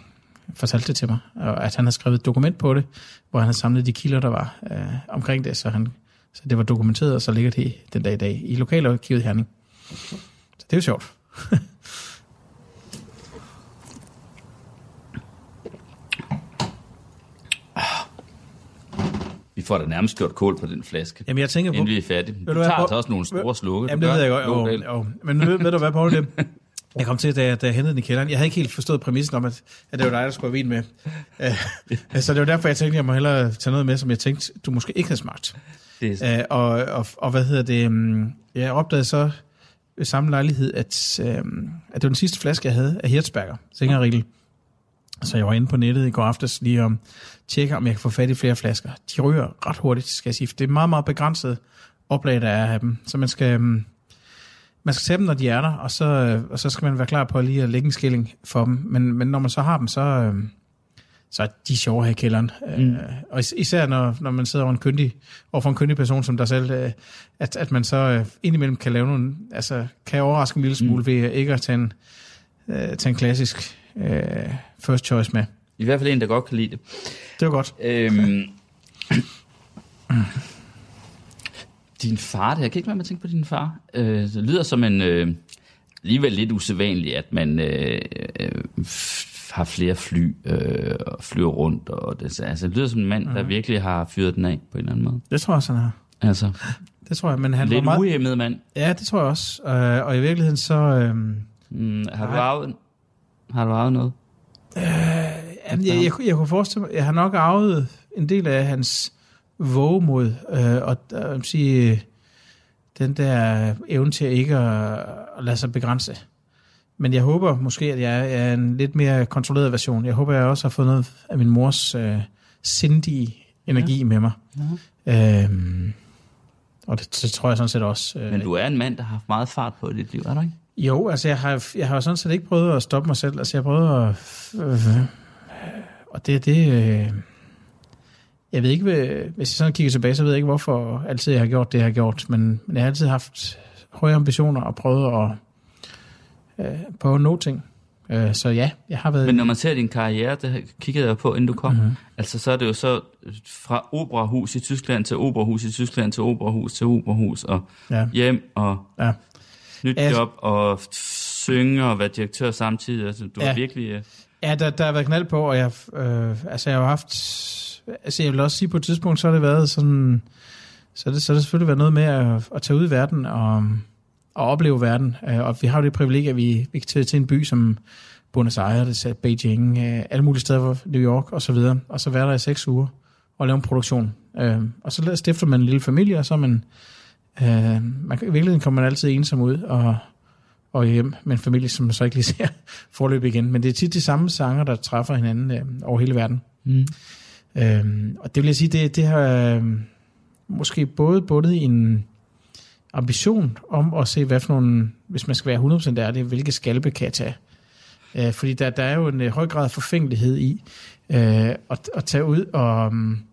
fortalte det til mig, og at han havde skrevet et dokument på det, hvor han havde samlet de kilder, der var øh, omkring det, så, han, så det var dokumenteret, og så ligger det den dag i dag i lokalarkivet Herning. Så det er jo sjovt. vi får da nærmest gjort kål på den flaske, Jamen jeg tænker på... inden vi er færdige. Du du tager altså også nogle store slukke. Jamen det ved jeg godt, jo. Men ved, ved du hvad, Poul, det, jeg kom til, da jeg, da jeg hentede den i kælderen. Jeg havde ikke helt forstået præmissen om, at, at det var dig, der skulle have vin med. Uh, så det var derfor, jeg tænkte, at jeg må hellere tage noget med, som jeg tænkte, du måske ikke havde smagt. Det er, Uh, og, og, og hvad hedder det? Um, jeg opdagede så ved samme lejlighed, at, um, at det var den sidste flaske, jeg havde af Hirtsberger, Singerriegel. Så jeg var inde på nettet i går aftes lige om tjekke, om jeg kan få fat i flere flasker. De ryger ret hurtigt, skal jeg sige, for det er meget, meget begrænset oplag, der er af dem. Så man skal, um, man skal tage dem, når de er der, og så, øh, og så skal man være klar på lige at lægge en skilling for dem. Men, men når man så har dem, så, øh, så er de sjove her i kælderen. Mm. Øh, og is- især når, når man sidder over, en kyndig, over for en kyndig person som dig selv, øh, at, at man så øh, indimellem kan lave nogle, altså kan overraske en lille smule mm. ved ikke at tage en, øh, tage en klassisk øh, first choice med. I hvert fald en, der godt kan lide det. Det var godt. Øhm, din far, det jeg kan ikke være med at tænke på din far. Øh, det lyder som en, øh, alligevel lidt usædvanligt, at man øh, øh, har flere fly øh, og flyver rundt. Og det, altså, det lyder som en mand, der virkelig har fyret den af på en eller anden måde. Det tror jeg også, han har. Altså, Det tror jeg, men han lidt var meget... uhemmet mand. Ja, det tror jeg også. Øh, og i virkeligheden så... Øh, Mm, har, du arvet, har du arvet noget? Jamen, jeg, jeg, jeg kunne forestille mig, jeg har nok arvet en del af hans vågemod, øh, og øh, sige, den der evne til ikke at, at lade sig begrænse. Men jeg håber måske, at jeg er en lidt mere kontrolleret version. Jeg håber, jeg også har fået noget af min mors øh, sindige energi ja. med mig. Ja. Øhm, og det, det tror jeg sådan set også. Øh, Men du er en mand, der har haft meget fart på i dit liv, er du ikke? jo, altså jeg har, jeg har jo sådan set ikke prøvet at stoppe mig selv. Altså jeg har prøvet at... Øh, og det... det øh, jeg ved ikke, hvis jeg sådan kigger tilbage, så ved jeg ikke, hvorfor altid jeg har gjort det, jeg har gjort. Men, men jeg har altid haft høje ambitioner og prøvet at, øh, prøve at nå ting. Øh, så ja, jeg har været... Men når man ser din karriere, det kiggede jeg på, inden du kom, Mhm. mm-hmm. altså så er det jo så fra operahus i Tyskland til operahus i Tyskland til operahus til operahus og ja, hjem og ja. nyt Altså- job og synge og være direktør samtidig. Altså, du Ja. har virkelig... øh, Ja, der, der har været knald på, og jeg, øh, altså jeg har haft, altså jeg vil også sige på et tidspunkt, så har det været sådan, så har det, så har det selvfølgelig været noget med at, at tage ud i verden og, og opleve verden. Øh, og vi har jo det privilegie, at vi, vi kan tage til en by som Buenos Aires, Beijing, øh, alle mulige steder, hvor- New York og så videre, og så være der i seks uger og lave en produktion. Øh, og så stifter man en lille familie, og så er man, man, kan- i virkeligheden kommer man altid ensom ud, og og hjem med en familie, som man så ikke lige ser forløb igen. Men det er tit de samme sanger, der træffer hinanden over hele verden. Mm. Øhm, og det vil jeg sige, det, det har øh, måske både bundet i en ambition om at se, hvad for nogle, hvis man skal være 100% ærlig, hvilke skalpe kan jeg tage. Øh, fordi der, der er jo en øh, høj grad af forfængelighed i øh, at, at tage ud og, um,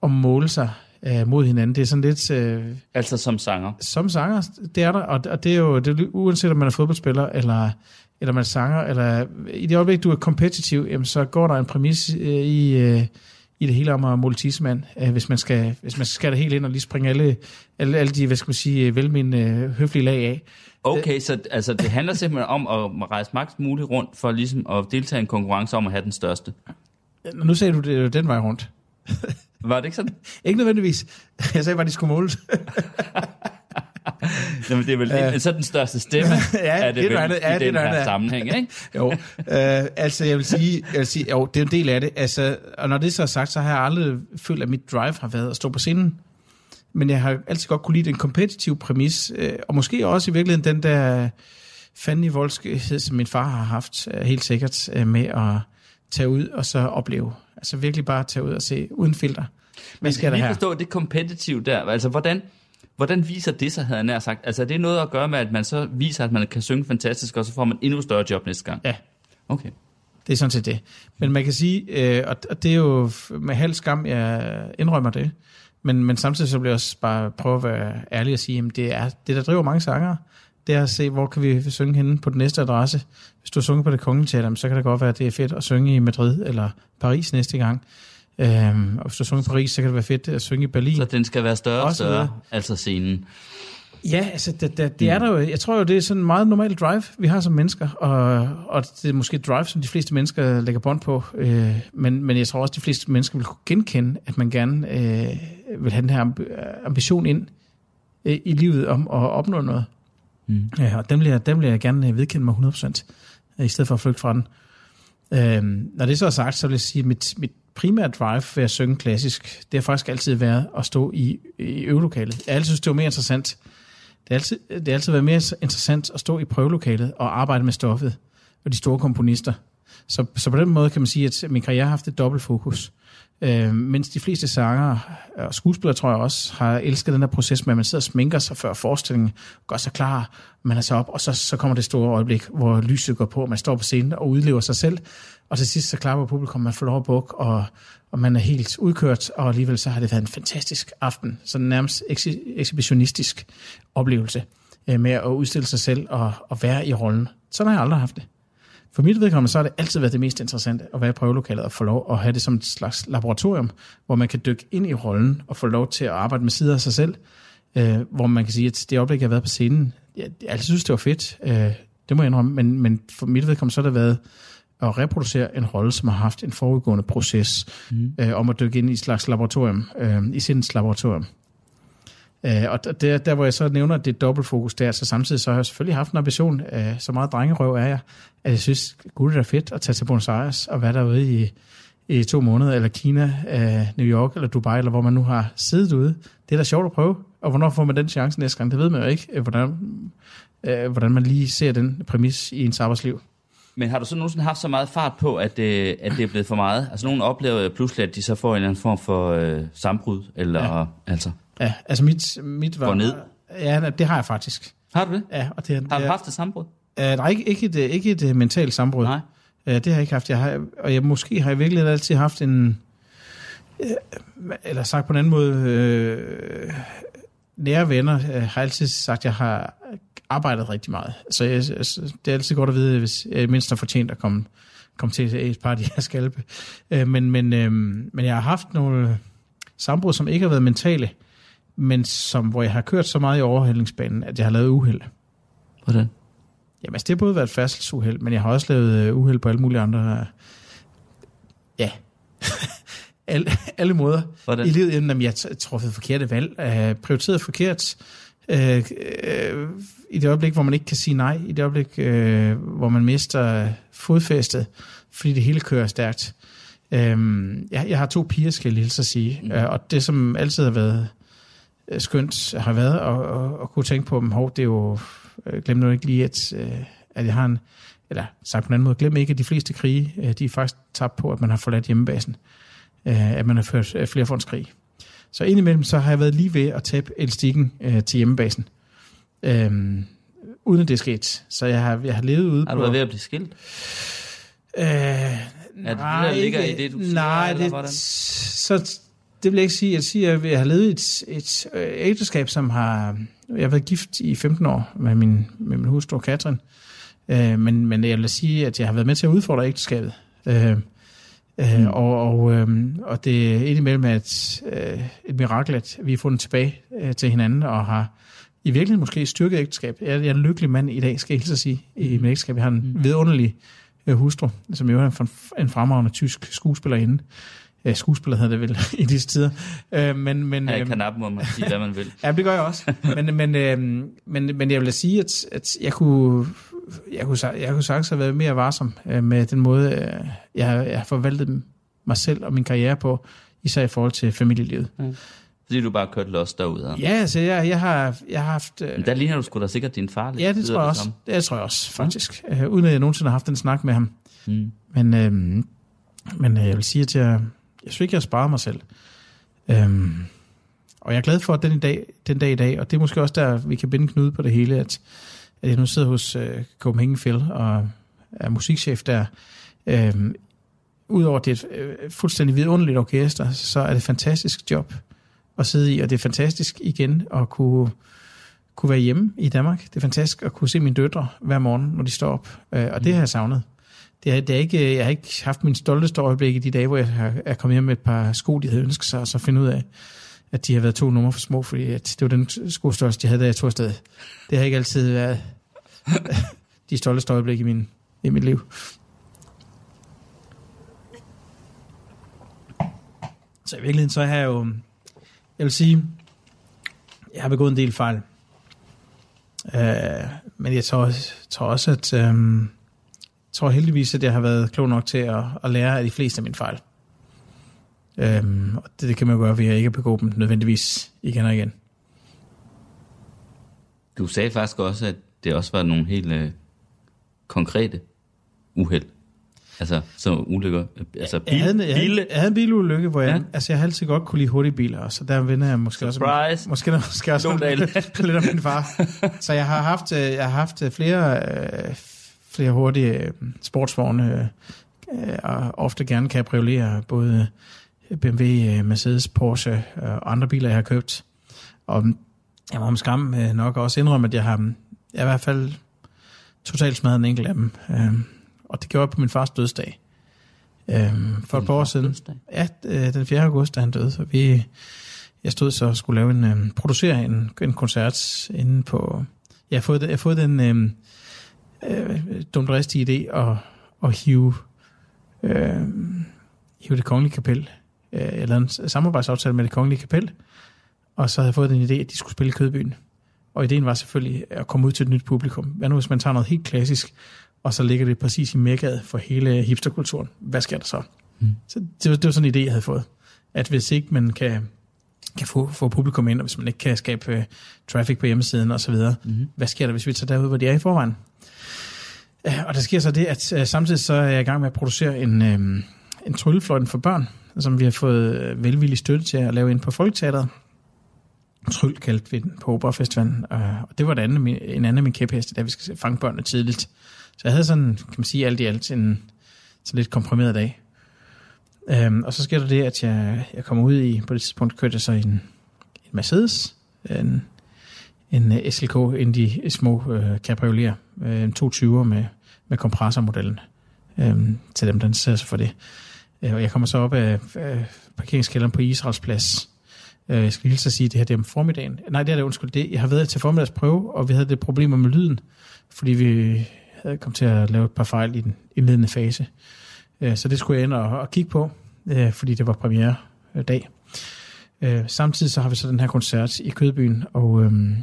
og måle sig øh, mod hinanden. Det er sådan lidt... Øh, Altså som sanger. som sanger, det er der, og, og det er jo det uanset om man er fodboldspiller, eller, eller man er sanger, eller i det øjeblik, du er kompetitiv, jamen, så går der en præmis øh, i, øh, i det hele om at måle tissemand, øh, hvis man skal, hvis man skal det helt ind og lige springe alle, alle, alle de, hvad skal man sige, velmenende øh, høflige lag af. Okay, så altså, det handler simpelthen om at rejse maks muligt rundt for ligesom at deltage i en konkurrence om at have den største. Nu sagde du det den vej rundt. Var det ikke sådan? Ikke nødvendigvis. Jeg sagde bare, de skulle måles. Jamen, det er vel uh, så den største stemme, Ja, er det, det vel andet. Ja, i det den her andet. sammenhæng, ikke? Jo, øh, altså jeg vil sige, jeg vil sige, jo, det er en del af det. Altså, og når det så er sagt, så har jeg aldrig følt, at mit drive har været at stå på scenen. Men jeg har altid godt kunne lide den kompetitive præmis, øh, og måske også i virkeligheden den der fanden i voldskhed, som min far har haft, øh, helt sikkert, øh, med at tage ud og så opleve. Altså virkelig bare tage ud og se uden filter. Men skal der lige forstå det kompetitiv der. Altså, hvordan, hvordan viser det sig, havde jeg nær sagt? Altså, er det noget at gøre med, at man så viser, at man kan synge fantastisk, og så får man endnu større job næste gang? Ja. Okay. Det er sådan set det. Men man kan sige, øh, og det er jo med halv skam, jeg indrømmer det, men, men samtidig så vil jeg også bare prøve at være ærlig og sige, at det er det, der driver mange sangere, det er at se, hvor kan vi synge henne på den næste adresse. Hvis du har sunget på det kongelige teater, så kan det godt være, at det er fedt at synge i Madrid eller Paris næste gang. Øhm, og hvis du sunget i Paris, så kan det være fedt at synge i Berlin. Så den skal være større og større, altså scenen. Ja, altså det, det, det er der jo. Jeg tror jo, det er sådan en meget normal drive, vi har som mennesker, og, og det er måske et drive, som de fleste mennesker lægger bånd på, øh, men, men jeg tror også, de fleste mennesker vil kunne genkende, at man gerne øh, vil have den her amb- ambition ind øh, i livet om at opnå noget. Mm. Ja, og den vil jeg, den vil jeg gerne øh, vedkende mig 100%, øh, i stedet for at flygte fra den. Øhm, når det så er sagt, så vil jeg sige, at mit, mit primære drive ved at synge klassisk, det har faktisk altid været at stå i, i øvelokalet. Jeg altid synes, det var mere interessant. Det har altid, det har altid været mere interessant at stå i prøvelokalet og arbejde med stoffet og de store komponister. Så, så på den måde kan man sige, at min karriere har haft et dobbelt fokus. Øh, mens de fleste sanger og skuespillere, tror jeg også, har elsket den der proces med, at man sidder og sminker sig før forestillingen, gør sig klar, man er så op, og så, så kommer det store øjeblik, hvor lyset går på, og man står på scenen og udlever sig selv, og til sidst så klapper publikum, man får lov at bukke, og, og man er helt udkørt, og alligevel så har det været en fantastisk aften, sådan nærmest ekshibitionistisk oplevelse øh, med at udstille sig selv og, og være i rollen. Sådan har jeg aldrig haft det. For mit vedkommende, så har det altid været det mest interessante at være i prøvelokalet og få lov at have det som et slags laboratorium, hvor man kan dykke ind i rollen og få lov til at arbejde med sider af sig selv, øh, hvor man kan sige, at det øjeblik, jeg har været på scenen, jeg, jeg altid synes, det var fedt, øh, det må jeg indrømme, men, men for mit vedkommende, så har det været at reproducere en rolle, som har haft en forudgående proces mm. øh, om at dykke ind i et slags laboratorium, øh, i sindens laboratorium. Øh, og der, der, hvor jeg så nævner, at det er dobbeltfokus der, så samtidig så har jeg selvfølgelig haft en ambition, øh, så meget drengerøv er jeg, at jeg synes, gud det er fedt at tage til Buenos Aires og være derude i, i to måneder, eller Kina, øh, New York eller Dubai, eller hvor man nu har siddet ude. Det er da sjovt at prøve, og hvornår får man den chance næste gang, det ved man jo ikke, øh, hvordan, øh, hvordan man lige ser den præmis i ens arbejdsliv. Men har du så nogensinde haft så meget fart på, at det, at det er blevet for meget? Altså nogen oplever pludselig, at de så får en eller anden form for øh, sambrud, eller ja. altså... Ja, altså mit, mit var... Går ned? Ja, det har jeg faktisk. Har du det? Ja, og det, Har du det, haft et sambrud? Uh, nej, ikke, ikke, et, ikke et uh, mentalt sambrud. Nej. Uh, det har jeg ikke haft. Jeg har, og jeg måske har jeg virkelig altid haft en... Uh, eller sagt på en anden måde... Uh, nære venner uh, har altid sagt, at jeg har arbejdet rigtig meget. Så jeg, altså, det er altid godt at vide, hvis jeg mindst har fortjent at komme, komme til et par af de her skalpe. Uh, men, men, uh, men jeg har haft nogle sambrud, som ikke har været mentale, men som, hvor jeg har kørt så meget i overhældingsbanen, at jeg har lavet uheld. Hvordan? Jamen, altså, det har både været et færdselsuheld, men jeg har også lavet øh, uheld på alle mulige andre... Ja. alle, alle måder Hvordan? i livet. Jamen, jeg har truffet forkerte valg, øh, prioriteret forkert, øh, øh, i det øjeblik, hvor man ikke kan sige nej, i det øjeblik, øh, hvor man mister fodfæstet, fordi det hele kører stærkt. Øh, jeg, jeg har to piger, skal jeg lige så sige, mm. øh, og det, som altid har været skønt, har været at, at, at kunne tænke på dem, hov, det er jo øh, glem nu ikke lige, at, øh, at jeg har en, eller sagt på en anden måde, glem ikke, at de fleste krige, øh, de er faktisk tabt på, at man har forladt hjemmebasen. Øh, at man har ført øh, flerfrontskrig. Så indimellem så har jeg været lige ved at tabe elastikken øh, til hjemmebasen. Øh, uden at det er sket. Så jeg har, jeg har levet ude Har på... du været ved at blive skilt? Øh, Er det det, der ligger i det, du siger, Nej, eller det, hvordan? så det vil jeg ikke sige. Jeg siger, at jeg har levet et, et øh, ægteskab, som har... Jeg har været gift i 15 år med min, med min hustru, Katrin. Øh, men, men jeg vil sige, at jeg har været med til at udfordre ægteskabet. Øh, øh, Mm. og, og, øh, og det er indimellem et, øh, et mirakel, at vi har fundet tilbage øh, til hinanden, og har i virkeligheden måske styrket ægteskab. Jeg, jeg er en lykkelig mand i dag, skal jeg hilse at sige, i mit ægteskab. Jeg har en Mm. vidunderlig øh, hustru, som jo er en, en fremragende tysk skuespillerinde. Øh, skuespiller hedder det vel i disse tider. Øh, men, men, i øhm, Kanap må man sige, hvad man vil. Ja, det gør jeg også. Men, men, øhm, men, men jeg vil sige, at, at jeg kunne... Jeg kunne, jeg kunne sagtens have været mere varsom øh, med den måde, øh, jeg, har- jeg har forvaltet mig selv og min karriere på, især i forhold til familielivet. Fordi du bare kørt los derude. Ja, altså jeg, jeg, har, jeg har haft... Øh, Men der ligner du sgu da sikkert din far lidt. ja, det tror jeg også. som. Det tror jeg også, faktisk. Øh, uden at jeg nogensinde har haft en snak med ham. Mm. Men, øhm, men øh, jeg vil sige, at jeg, jeg synes ikke, jeg har sparet mig selv. Øhm, og jeg er glad for, at den, i dag, den dag i dag, og det er måske også der, vi kan binde knude på det hele, at, at jeg nu sidder hos øh, Copenhagen Phil og er musikchef der. Øhm, Udover det er et øh, fuldstændig vidunderligt orkester, så er det et fantastisk job at sidde i, og det er fantastisk igen at kunne, kunne være hjemme i Danmark. Det er fantastisk at kunne se mine døtre hver morgen, når de står op, øh, og det har jeg savnet. Det er, det er ikke, jeg har ikke haft min stolteste øjeblik i de dage, hvor jeg har, er kommet hjem med et par sko, de havde ønsket sig, og så finde ud af, at de har været to numre for små, fordi at det var den skostørrelse, de havde, da jeg tog afsted. Det har ikke altid været de stolteste øjeblik i, min, i mit liv. Så i virkeligheden, så har jeg jo, jeg vil sige, jeg har begået en del fejl. Øh, men jeg tror, tror også, at øh, tror heldigvis, at jeg har været klog nok til at, at lære af de fleste af mine fejl. Øhm, og det, det kan man gøre ved at ikke begå dem nødvendigvis igen og igen. Du sagde faktisk også, at det også var nogle helt øh, konkrete uheld. Altså, så ulykker. Altså, bil, jeg, havde, jeg, havde, jeg havde en bilulykke, hvor jeg, Ja. altså jeg har altid godt kunne lide hurtige biler, og så der vender jeg måske også, Surprise. måske, måske også Lundal. lidt af min far. Så jeg har haft, øh, jeg har haft øh, flere, øh, flere hurtige øh, sportsvogne, øh, og ofte gerne cabrioleter, både BMW, øh, Mercedes, Porsche og andre biler, jeg har købt. Og jeg må om skam nok også indrømme, at jeg har, jeg i hvert fald totalt smadret en enkelt af dem. Øh, og det gjorde jeg på min fars dødsdag. Øh, for et par år siden. Ja, den 4. august, da han døde. Så vi, jeg stod så og skulle lave en, producere en, en koncert inde på, jeg har fået, jeg har fået den øh, dumt idé at, at hive, øh, hive det kongelige kapel, øh, eller en samarbejdsaftale med det kongelige kapel, og så havde jeg fået den idé, at de skulle spille i Kødbyen. Og ideen var selvfølgelig at komme ud til et nyt publikum. Hvad nu, hvis man tager noget helt klassisk, og så ligger det præcis i mækket for hele hipsterkulturen? Hvad sker der så? Mm. Så det var, det var sådan en idé, jeg havde fået. At hvis ikke man kan, kan få, få publikum ind, og hvis man ikke kan skabe uh, traffic på hjemmesiden og så videre, mm. hvad sker der, hvis vi tager derud, hvor de er i forvejen? Øh, og der sker så det, at øh, samtidig så er jeg i gang med at producere en, øh, en tryllefløjten for børn, som vi har fået velvillig støtte til at lave ind på Folketeateret. Tryl kaldte vi den på Operafestivalen, og det var en andet, en anden af mine kæpheste, da vi skal fange børnene tidligt. Så jeg havde sådan, kan man sige, alt i alt en sådan lidt komprimeret dag. Øhm, og så sker der det, at jeg, jeg kommer ud i, på det tidspunkt kørte jeg så en, en Mercedes, en, en SLK, en de små øh, cabrioleter, øh, 220'er med, med kompressormodellen, øh, til dem, der interesserer sig for det. Øh, og jeg kommer så op af, af parkeringskælderen på Israels plads. Øh, jeg skal lige så sige, at det her det er om formiddagen. Nej, det er det, undskyld. Det, jeg har været til formiddagsprøve, og vi havde det problemer med lyden, fordi vi havde kommet til at lave et par fejl i den indledende fase. Øh, så det skulle jeg ind og, og kigge på, øh, fordi det var premiere øh, dag. Øh, samtidig så har vi så den her koncert i Kødbyen, og øhm,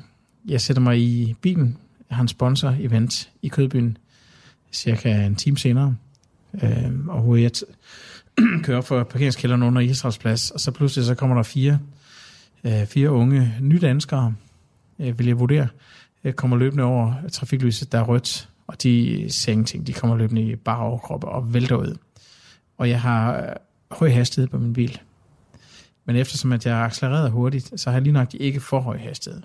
jeg sætter mig i bilen hans sponsor-event i Kødbyen cirka en time senere, øhm, og jeg kører for parkeringskælderen under Israels plads, og så pludselig så kommer der fire, øh, fire unge nydanskere, øh, vil jeg vurdere, øh, kommer løbende over trafiklyset, der er rødt, og de ser ingenting. De kommer løbende i bare overkrop og vælter ud og jeg har øh, høj hastighed på min bil. Men eftersom at jeg accelererede hurtigt, så har jeg lige nok ikke for høj hastighed.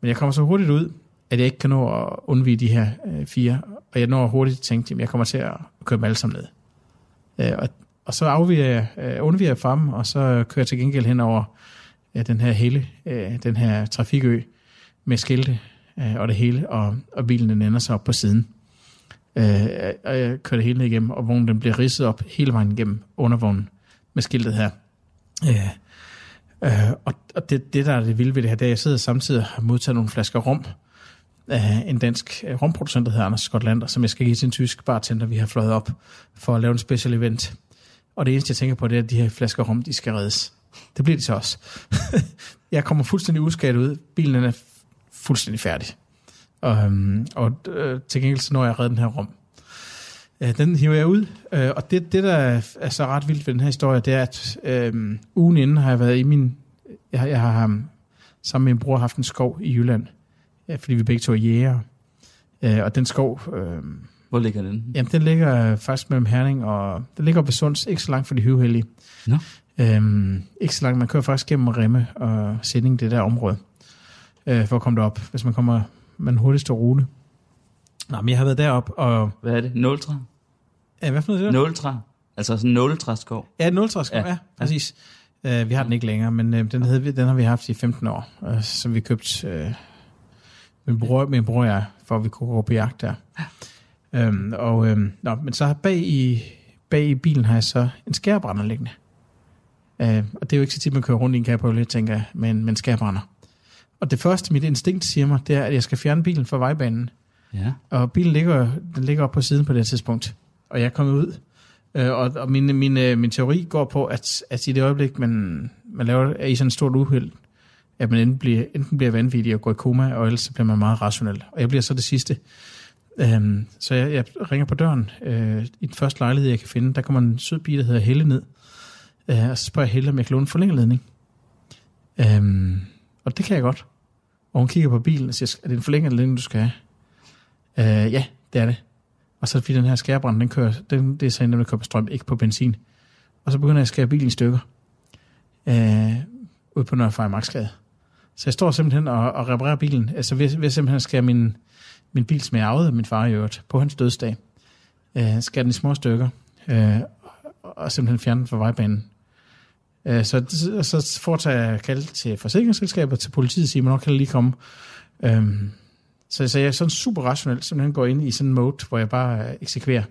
Men jeg kommer så hurtigt ud, at jeg ikke kan nå at undvige de her øh, fire, og jeg når hurtigt at tænke, at jeg kommer til at køre dem alle sammen ned. Øh, og, og så afviger jeg, øh, undviger jeg frem, og så kører jeg til gengæld hen over øh, den her hele, øh, den her trafikø med skilte øh, og det hele, og, og bilen den ender så op på siden. Øh, og jeg kører det hele ned igennem, og vognen den bliver ridset op hele vejen igennem undervognen med skiltet her. Øh, øh, og og det, det, der er det vilde ved det her, det er, at jeg sidder samtidig og har modtaget nogle flasker rum, af en dansk øh, rumproducent, romproducent, der hedder Anders Skotlander, som jeg skal give til en tysk bartender, vi har fløjet op for at lave en special event. Og det eneste, jeg tænker på, det er, at de her flasker rom, de skal reddes. Det bliver de så også. jeg kommer fuldstændig uskadet ud. Bilen er fuldstændig færdig. Og, øhm, og øh, til gengæld så når jeg redde den her rum. Øh, den hiver jeg ud, øh, og det, det, der er så ret vildt ved den her historie, det er, at uh, ugen inden har jeg været i min... Jeg, jeg har øhm, sammen med min bror haft en skov i Jylland, uh, fordi vi begge to er jæger. Uh, og den skov... Uh, Hvor ligger den? Jamen, den ligger faktisk mellem Herning og... Den ligger ved Sunds, ikke så langt fra de høvhellige. Nå. Øhm, ikke så langt, man kører faktisk gennem Remme og Sending, det der område, øh, for at komme derop. Hvis man kommer man hurtigste rute. Nå, men jeg har været derop og... Hvad er det? Nultra? Ja, hvad for noget? Nultra. Altså sådan en nultraskov. Ja, en nultraskov, ja, ja præcis. Uh, vi har den ikke længere, men uh, den, havde vi, den har vi haft i 15 år, uh, som vi købt uh, min bror, min bror jeg, for at vi kunne gå på jagt der. Ja. Um, og, um, nå, men så bag i, bag i bilen har jeg så en skærbrænder liggende. Uh, og det er jo ikke så tit, man kører rundt i en cabriolet, tænker jeg, men, men skærbrænder. Og det første, mit instinkt siger mig, det er, at jeg skal fjerne bilen fra vejbanen. Ja. Og bilen ligger, den ligger op på siden på det tidspunkt. Og jeg er kommet ud. Øh, og, og min, min, øh, min teori går på, at, at i det øjeblik, man, man laver i sådan et stort uheld, at man enten bliver, enten bliver vanvittig og går i koma, og ellers så bliver man meget rationel. Og jeg bliver så det sidste. Øhm, så jeg, jeg ringer på døren øh, i den første lejlighed, jeg kan finde. Der kommer en sød bil, der hedder Helle ned. Øh, og så spørger jeg Helle, om jeg kan låne en forlængerledning. Øhm, og det kan jeg godt. Og hun kigger på bilen og siger, er det en forlængerledning, du skal have? Øh, ja, det er det. Og så fordi den her skærbrænd, den kører, den, det er så en, der kører på strøm, ikke på benzin. Og så begynder jeg at skære bilen i stykker. Øh, ud på Nørrefej Maxgade. Så jeg står simpelthen og, og reparerer bilen. Altså ved, ved simpelthen at skære min, min bil, som jeg arvede min far i øvrigt, på hans dødsdag. Øh, skære den i små stykker. Øh, og simpelthen fjerne den fra vejbanen. Øh, så, så foretager jeg kald til forsikringsselskabet, til politiet, siger, man kan kan lige komme. Øh, så, så jeg er sådan super rationel, simpelthen går ind i sådan en mode, hvor jeg bare eksekverer.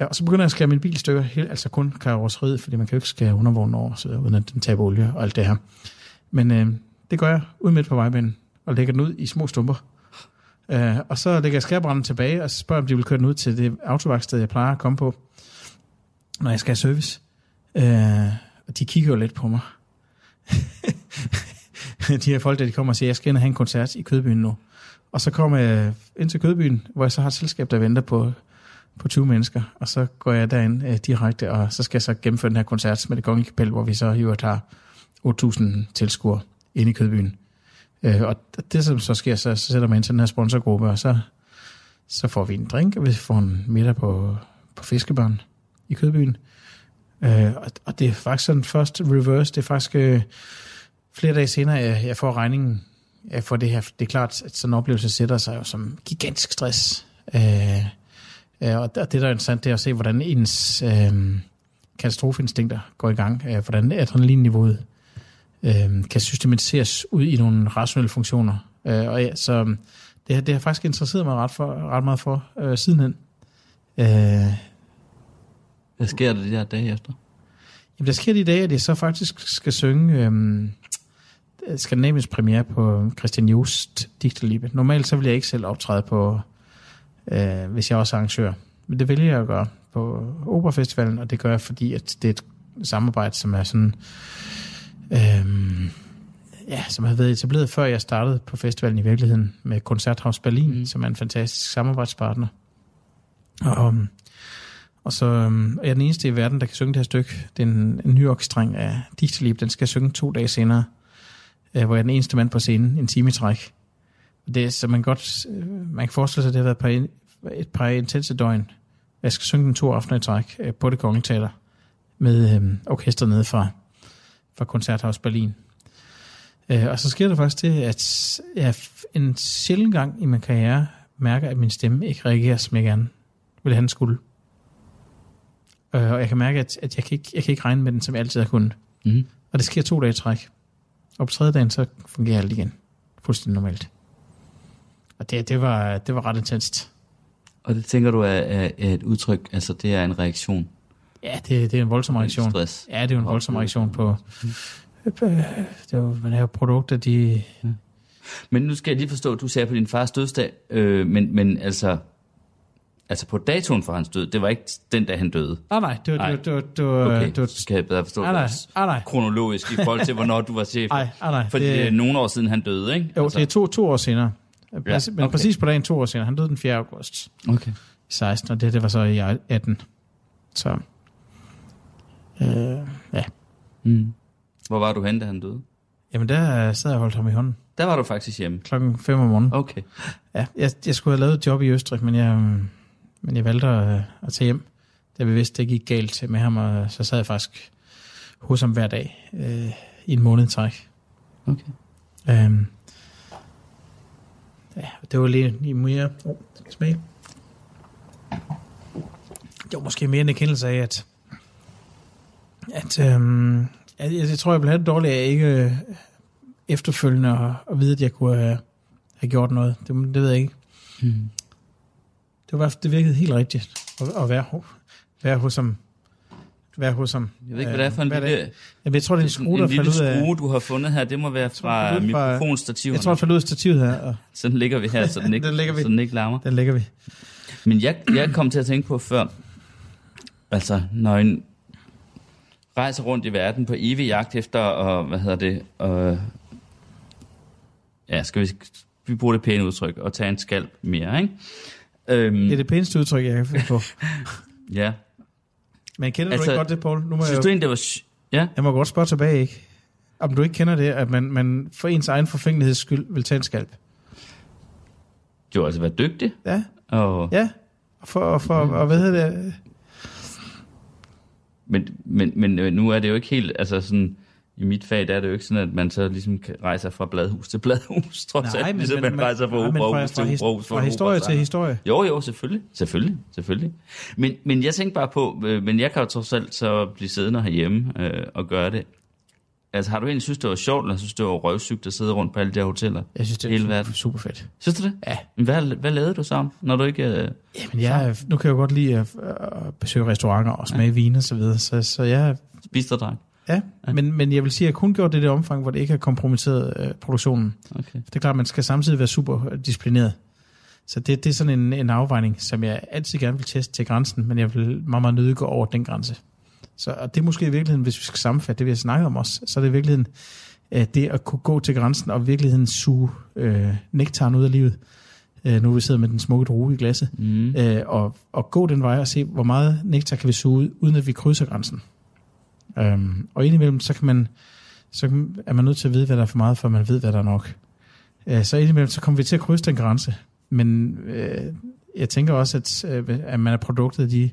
Ja, og så begynder jeg at skære min bil i stykker, helt, altså kun karrosseriet, fordi man kan jo ikke skære undervognen over, så, uden at den taber olie og alt det her. Men øh, det gør jeg ud midt på vejbanen, og lægger den ud i små stumper. Øh, og så lægger jeg skærbrænden tilbage, og spørger om de vil køre den ud til det autoværksted, jeg plejer at komme på, når jeg skal have service. Øh, og de kigger jo lidt på mig. de her folk, der de kommer og siger, jeg skal ind og have en koncert i Kødbyen nu. Og så kommer jeg ind til Kødbyen, hvor jeg så har et selskab, der venter på, på 20 mennesker. Og så går jeg derind øh, direkte, og så skal jeg så gennemføre den her koncert med det kongelige kapel, hvor vi så jo har 8.000 tilskuere inde i Kødbyen. Øh, og det, som så sker, så, så sætter man ind til den her sponsorgruppe, og så, så får vi en drink, og vi får en middag på, på Fiskebørn i Kødbyen. Øh, og, og det er faktisk sådan først reverse, det er faktisk øh, flere dage senere, jeg, jeg får regningen jeg får det her. Det er klart, at sådan en oplevelse sætter sig jo som gigantisk stress. Øh, øh, og det, der er interessant, det er at se, hvordan ens øh, katastrofeinstinkter går i gang. Øh, hvordan adrenalinniveauet øh, kan systematiseres ud i nogle rationelle funktioner. Øh, og ja, så det, det har faktisk interesseret mig ret, for, ret meget for øh, sidenhen. Øh, Hvad sker der de der dage efter? Jamen, der sker de dage, at jeg så faktisk skal synge øhm, Skandinavisk premiere på Christian Just Digterliebe. Normalt så vil jeg ikke selv optræde på, øh, hvis jeg også er arrangør. Men det vælger jeg at gøre på Operafestivalen, og det gør jeg, fordi at det er et samarbejde, som er sådan... Øhm, ja, som har været etableret før jeg startede på festivalen i virkeligheden med Koncerthaus Berlin, mm. som er en fantastisk samarbejdspartner. Og, og så øhm, er jeg den eneste i verden, der kan synge det her stykke. Det er en, en ny orkestreng af Digterlieb. Den skal synge to dage senere, øh, hvor jeg er den eneste mand på scenen, en time i træk. Det er, så man godt, øh, man kan forestille sig, at det har været et par, et par intense døgn. Jeg skal synge den to aftener i træk øh, på det kongelige teater med øh, orkester nede fra, fra Koncerthaus Berlin. Øh, og så sker der faktisk det, at jeg en sjældent gang i min karriere mærker, at min stemme ikke reagerer, som jeg gerne ville have den skulle. Øh, og jeg kan mærke, at, at jeg, kan ikke, jeg kan ikke regne med den, som jeg altid har kunnet. Mm. Og det sker to dage i træk. Og på tredje dagen, så fungerer alt igen. Fuldstændig normalt. Og det, det, var, det var ret intenst. Og det tænker du er, er, er et udtryk, altså det er en reaktion? Ja, det, det er en voldsom reaktion. Stress. Ja, det er en voldsom reaktion på... Det er jo, man er jo produkter, de... Men nu skal jeg lige forstå, at du sagde på din fars dødsdag, øh, men, men altså, altså på datoen for hans død, det var ikke den dag, han døde. Ah, nej, det var... Nej. Det var, det var, Okay, det var, så skal jeg bedre forstå ah, nej, det ah, nej. kronologisk i forhold til, hvornår du var chef. Ej, ah, nej. Fordi det er nogle år siden, han døde, ikke? Jo, det er to, to år senere. Præcis, men okay. præcis på dagen to år senere. Han døde den 4. august Okay. i 16, og det, det var så i 18. Så... Øh, ja. Mm. Hvor var du henne, da han døde? Jamen, der sad jeg og holdt ham i hånden. Der var du faktisk hjemme. Klokken 5 om morgenen. Okay. Ja, jeg, jeg skulle have lavet et job i Østrig, men jeg, men jeg valgte at, at tage hjem. Da vi vidste, det gik galt med ham, og så sad jeg faktisk hos ham hver dag øh, i en måned i træk. Okay. Øhm, ja, det var lige, lige mere... Oh, smage? Det var måske mere en erkendelse af, at, at øhm, jeg, jeg, tror, jeg ville have det dårligt af ikke øh, efterfølgende at, at vide, at jeg kunne have, have gjort noget. Det, det ved jeg ikke. Mm. Det, var, det virkede helt rigtigt at, at være, være hos ham. Være hos ham. Jeg ved ikke, hvad det er for en hver dag. lille, Jamen, jeg tror, det er en sådan skrue, der en lille faldt ud af... skrue, du har fundet her. Det må være fra er fra- mikrofonstativerne. Jeg tror, den faldt ud af stativet her, og Så den ligger vi her, så den ikke, Den lægger vi. så den ikke larmer. den lægger vi. Men jeg, jeg kom til at tænke på før, altså når en rejser rundt i verden på evig jagt efter, og hvad hedder det, og, ja, skal vi, vi bruge det pæne udtryk, og tage en skalp mere, ikke? Øhm, Det er det pæneste udtryk, jeg kan på. ja. Men kender Altså, du ikke godt det, Paul? Nu må Synes jeg, du egentlig, det var... Ja? jeg må godt spørge tilbage, ikke? Om du ikke kender det, at man, man for ens egen forfængeligheds skyld vil tage en skalp. Du har altså været dygtig, Ja, og, ja. For, for og hvad hedder det? Men, men, men øh, nu er det jo ikke helt, altså sådan, i mit fag, der er det jo ikke sådan, at man så ligesom rejser fra bladhus til bladhus, trods alt, ligesom man, rejser fra nej, men operahus fra, til operahus. fra historie til historie. Jo, jo, selvfølgelig. Selvfølgelig, selvfølgelig. Men, men jeg tænkte bare på, øh, men jeg kan jo trods alt så blive siddende herhjemme øh, og gøre det. Altså, har du egentlig synes, det var sjovt, eller synes, det var røvsygt at sidde rundt på alle de her hoteller? Jeg synes, det Hele verden. super, super fedt. Synes du det? Ja. Hvad, hvad lavede du så, når du ikke... Øh... Jamen, jeg, nu kan jeg jo godt lide at, at besøge restauranter og smage ja. vin og så videre, så, så jeg, Spiste og drak. Ja, men, men jeg vil sige, at jeg kun gjort det i det omfang, hvor det ikke har kompromitteret øh, produktionen. Okay. Det er klart, at man skal samtidig være super disciplineret. Så det, det er sådan en, en afvejning, som jeg altid gerne vil teste til grænsen, men jeg vil meget, meget nødig gå over den grænse. Så og det er måske i virkeligheden, hvis vi skal sammenfatte det, vi har snakket om også, så er det i virkeligheden øh, det at kunne gå til grænsen og i virkeligheden suge øh, nektaren ud af livet. Øh, nu vi sidder med den smukke drue i glasset. Mm. Øh, og, og gå den vej og se, hvor meget nektar kan vi suge ud, uden at vi krydser grænsen. Øhm, og indimellem, så, kan man, så er man nødt til at vide, hvad der er for meget, før man ved, hvad der er nok. Øh, så indimellem, så kommer vi til at krydse den grænse. Men øh, jeg tænker også, at, øh, at man er produktet af de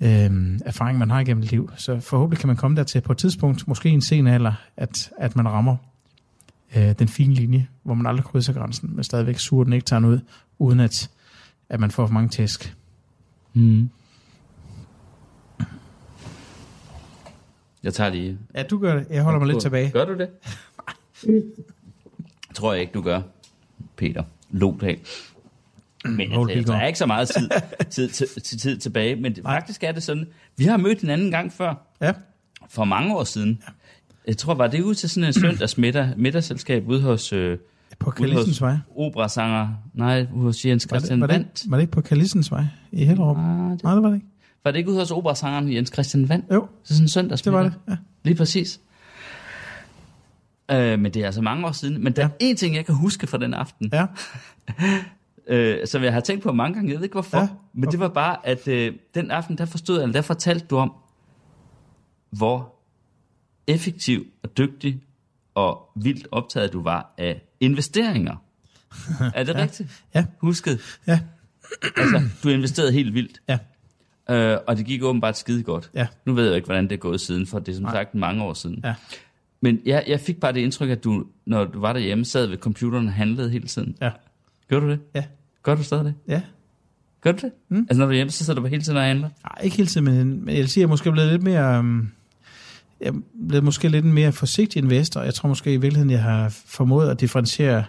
øh, erfaringer, man har igennem liv. Så forhåbentlig kan man komme dertil på et tidspunkt, måske i en sen alder, at, at man rammer øh, den fine linje, hvor man aldrig krydser grænsen, men stadigvæk suger den ikke tager ud, uden at, at man får for mange tæsk. Mm. Jeg tager lige... Ja, du gør det. Jeg holder mig lidt tilbage. Gør du det? tror jeg ikke, du gør, Peter Lodal. Men Poul altså, der er ikke så meget tid, tid, tid, tid, tilbage, men det, Nej. faktisk er det sådan, vi har mødt en anden gang før, Ja, for mange år siden. Jeg tror, var det ude til sådan en søndags middag, middagsselskab ude hos, øh, på Kalissens Vej. operasanger, nej, hos Jens Var det, Christian var, det, Vandt. ikke- var det ikke på Kalissens Vej i Hellerup? Ah, det, Nej, det var det ikke. var det ikke ude hos operasangeren Jens Christian Vandt? Jo, Så sådan en søndags det var det. Ja. Lige præcis. Øh, men det er altså mange år siden. Men der er en ting, jeg kan huske fra den aften, ja. øh, som jeg har tænkt på mange gange. Jeg ved ikke hvorfor. Ja, Ja, men det var bare, at øh, den aften, der forstod jeg, der fortalte du om, hvor effektiv og dygtig og vildt optaget du var af investeringer. Er det ja. rigtigt? Ja. Husket? Ja. Altså, du investerede helt vildt. Ja. Øh, og det gik åbenbart skide godt. Ja. Nu ved jeg ikke, hvordan det er gået siden, for det er som Nej. sagt mange år siden. Ja. Men jeg, jeg fik bare det indtryk, at du, når du var derhjemme, sad ved computeren og handlede hele tiden. Ja. Gør du det? Ja. Gør du stadig det? Ja. Gør du det? Mm. Altså når du er hjemme, så sidder du bare hele tiden og handler? Nej, ikke hele tiden, men, men jeg vil sige, jeg måske er blevet lidt mere... Um, jeg er blevet måske lidt en mere forsigtig investor. Jeg tror måske i virkeligheden, jeg har formået at differentiere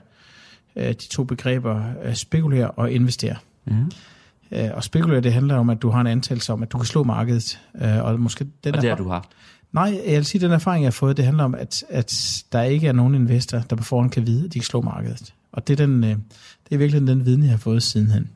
uh, de to begreber, uh, spekulere og investere. Ja. Uh, og spekulere, det handler om, at du har en antagelse om, at du kan slå markedet. Uh, og måske den Og det har du haft. Nej, jeg vil sige, at den erfaring, jeg har fået, det handler om, at, at der ikke er nogen investor, der på forhånd kan vide, at de kan slå markedet. Og det er, den, øh, det er virkelig den viden, jeg har fået sidenhen.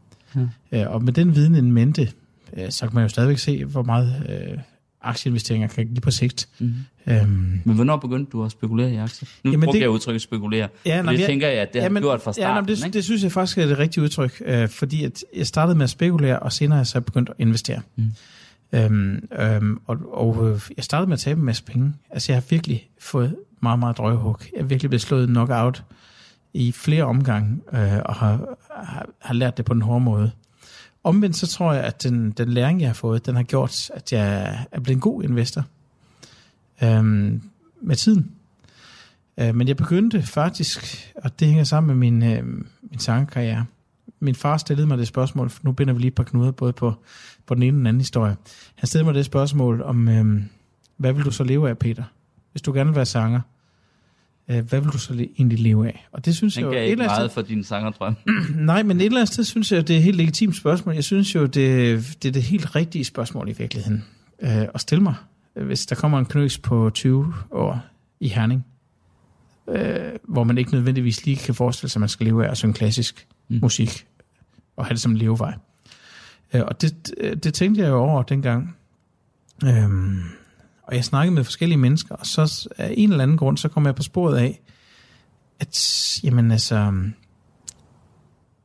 Ja. Øh, Og med den viden in mente, øh, så kan man jo stadigvæk se, hvor meget aktieinvesteringer kan give på sigt. Mm. Øhm, Men hvornår begyndte du at spekulere i aktier? Nu Jamen, Jamen, brugte det- jeg udtrykket spekulere. Ja, Ja, nå, det jeg- tænker jeg, at det har Jamen, du gjort fra ja, starten. nå, det, ikke? det synes jeg faktisk er det rigtige udtryk, øh, fordi at jeg startede med at spekulere, og senere er jeg så begyndt at investere. Mm. Øhm, øhm, og og øh, jeg startede med at tabe en masse penge. Altså jeg har virkelig fået meget, meget drøjehug. Jeg er virkelig blevet slået knockout i flere omgange, øh, og har, har, har lært det på den hårde måde. Omvendt så tror jeg, at den, den læring, jeg har fået, den har gjort, at jeg er blevet en god investor øhm, med tiden. Øh, men jeg begyndte faktisk, og det hænger sammen med min, øh, min sangkarriere. Min far stillede mig det spørgsmål, nu binder vi lige et par knuder både på, på den ene og den anden historie. Han stillede mig det spørgsmål om, øh, hvad vil du så leve af, Peter? Hvis du gerne vil være sanger, hvad vil du så egentlig leve af? Og det synes Den jeg jo, et ikke meget for din sangerdrøm. sted, nej, men et eller andet sted synes jeg, det er et helt legitimt spørgsmål. Jeg synes jo, det, det er det helt rigtige spørgsmål i virkeligheden øh, at stille mig. Hvis der kommer en knøs på 20 år i Herning, øh, hvor man ikke nødvendigvis lige kan forestille sig, at man skal leve af at synge klassisk Mm. musik og have det som levevej. Øh, og det, det tænkte jeg jo over dengang. Øhm, og jeg snakkede med forskellige mennesker, og så af en eller anden grund, så kom jeg på sporet af, at jamen altså,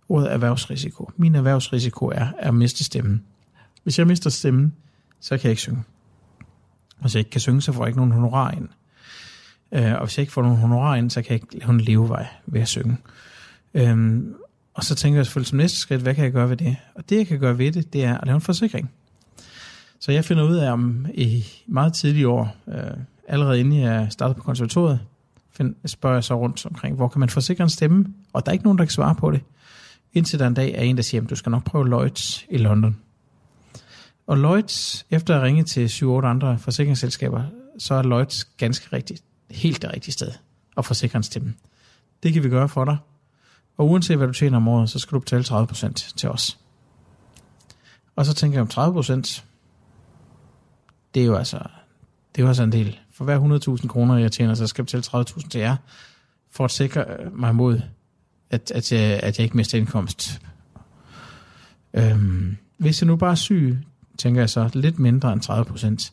ordet erhvervsrisiko. Min erhvervsrisiko er at miste stemmen. Hvis jeg mister stemmen, så kan jeg ikke synge. Hvis jeg ikke kan synge, så får jeg ikke nogen honorar ind. Øh, og hvis jeg ikke får nogen honorar ind, så kan jeg ikke lave en levevej ved at synge. Øhm, og så tænker jeg selvfølgelig som næste skridt, hvad kan jeg gøre ved det? Og det, jeg kan gøre ved det, det er at lave en forsikring. Så jeg finder ud af om i meget tidlige år, øh, allerede inden jeg startede på konservatoriet, find, spørger jeg så rundt omkring, hvor kan man forsikre en stemme? Og der er ikke nogen, der kan svare på det. Indtil der en dag er en, der siger, at du skal nok prøve Lloyds i London. Og Lloyds, efter at ringe til 7-8 andre forsikringsselskaber, så er Lloyds ganske rigtigt, helt det rigtige sted at forsikre en stemme. Det kan vi gøre for dig. Og uanset hvad du tjener om året, så skal du betale 30% til os. Og så tænker jeg om 30%, det er jo altså, Det er jo også en del. For hver 100.000 kroner, jeg tjener, så skal jeg betale 30.000 til jer, for at sikre øh, mig mod, at, at, jeg, at jeg ikke mister indkomst. Øhm, hvis jeg nu bare er syg, tænker jeg så, lidt mindre end 30 procent,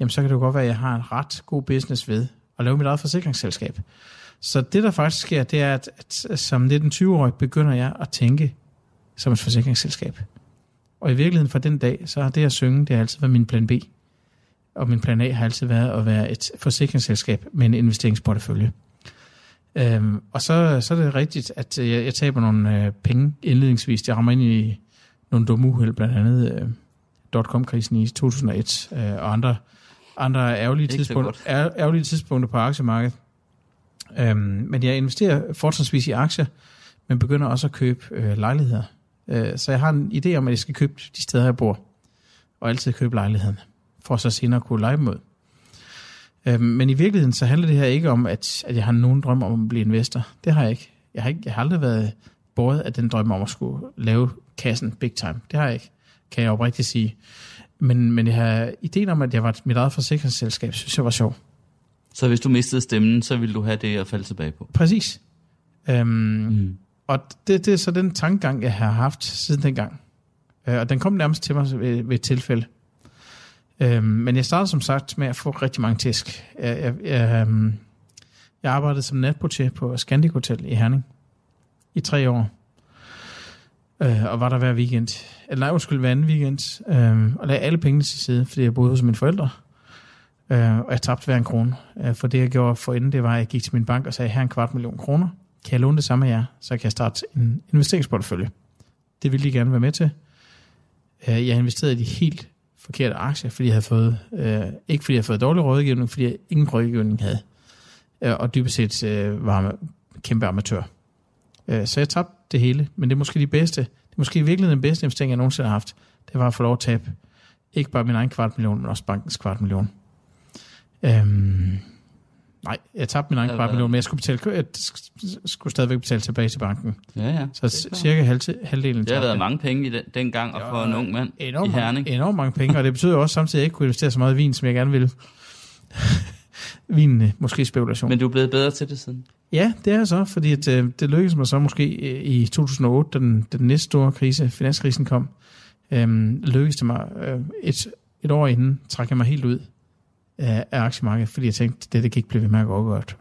jamen så kan det jo godt være, at jeg har en ret god business ved at lave mit eget forsikringsselskab. Så det, der faktisk sker, det er, at, at som 19-20-årig begynder jeg at tænke som et forsikringsselskab. Og i virkeligheden fra den dag, så har det at synge, det har altid været min plan B. Og min plan A har altid været at være et forsikringsselskab med en investeringsportefølje. Øhm, og så, så er det rigtigt, at jeg, jeg taber nogle øh, penge indledningsvis. Jeg rammer ind i nogle dumme uheld, blandt andet øh, dotcom-krisen i 2001 øh, og andre, andre ærgerlige, tidspunkter, ærgerlige tidspunkter på aktiemarkedet. Øhm, men jeg investerer fortrinsvis i aktier, men begynder også at købe øh, lejligheder. Øh, så jeg har en idé om, at jeg skal købe de steder, jeg bor, og altid købe lejligheden, for så senere at kunne lege ud. Øhm, men i virkeligheden så handler det her ikke om, at, at jeg har nogen drøm om at blive investor. Det har jeg ikke. Jeg har, ikke, jeg har aldrig været båret af den drøm om at skulle lave kassen big time. Det har jeg ikke, kan jeg oprigtigt sige. Men, men jeg har ideen om, at jeg var mit eget forsikringsselskab, synes jeg var sjov. Så hvis du mistede stemmen, så ville du have det at falde tilbage på. Præcis. Øhm, Mm. Og det, det er så den tankegang, jeg har haft siden dengang. Øh, og den kom nærmest til mig ved, ved et tilfælde. Øhm, men jeg startede som sagt med at få rigtig mange tæsk. Jeg, jeg, jeg, øhm, jeg arbejdede som natportier på Scandic Hotel i Herning i tre år. Øh, og var der hver weekend. Eller nej, undskyld, hver anden weekend. Øh, og lagde alle pengene til side, fordi jeg boede hos mine forældre. Øh, og jeg tabte hver en krone. Øh, for det, jeg gjorde for inden, det var, at jeg gik til min bank og sagde, her er en kvart million kroner. Kan jeg låne det samme af jer, så kan jeg starte en investeringsportefølje. Det ville de gerne være med til. Øh, jeg investerede i de helt forkerte aktier, fordi jeg havde fået, øh, ikke fordi jeg havde fået dårlig rådgivning, fordi jeg ingen rådgivning havde. Øh, og dybest set øh, var jeg kæmpe amatør. Øh, så jeg tabte det hele, men det er måske de bedste, det er måske i virkeligheden den bedste investering, jeg nogensinde har haft. Det var at få lov at tabe ikke bare min egen kvart million, men også bankens kvart million. Øhm, nej, jeg tabte min egen kvart men jeg skulle, betale, jeg skulle stadigvæk betale tilbage til banken. Ja, ja. Så cirka halv, halvdelen Det har tabte været mange penge i den, dengang, og for en ung mand enormt, i Herning. Enormt mange penge, og det betyder også samtidig, at jeg ikke kunne investere så meget i vin, som jeg gerne ville. vin, øh, måske spekulation. Men du er blevet bedre til det siden. Ja, det er så, fordi at, øh, det lykkedes mig så måske øh, i 2008, da den, den næste store krise, finanskrisen kom, øhm, lykkedes det mig øh, et, et år inden, trak jeg mig helt ud af, aktiemarkedet, fordi jeg tænkte, det, det kan ikke blive ved med at gå godt.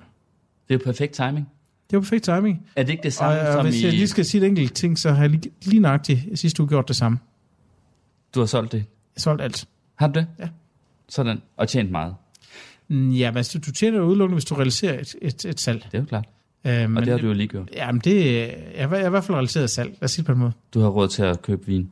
Det er jo perfekt timing. Det var perfekt timing. Er det ikke det Og, samme og som hvis jeg i... lige skal sige et enkelt ting, så har jeg lige, lige nøjagtigt sidste uge gjort det samme. Du har solgt det. Jeg solgt alt. Har du det? Ja. Sådan. Og tjent meget. Mm, Ja, men altså, du tjener jo udelukkende, hvis du realiserer et, et, et salg. Det er jo klart. Øh, Og men det har du jo lige gjort. Jamen, det jeg er, jeg er i hvert fald realiseret salg. Lad os sige det på en måde. Du har råd til at købe vin.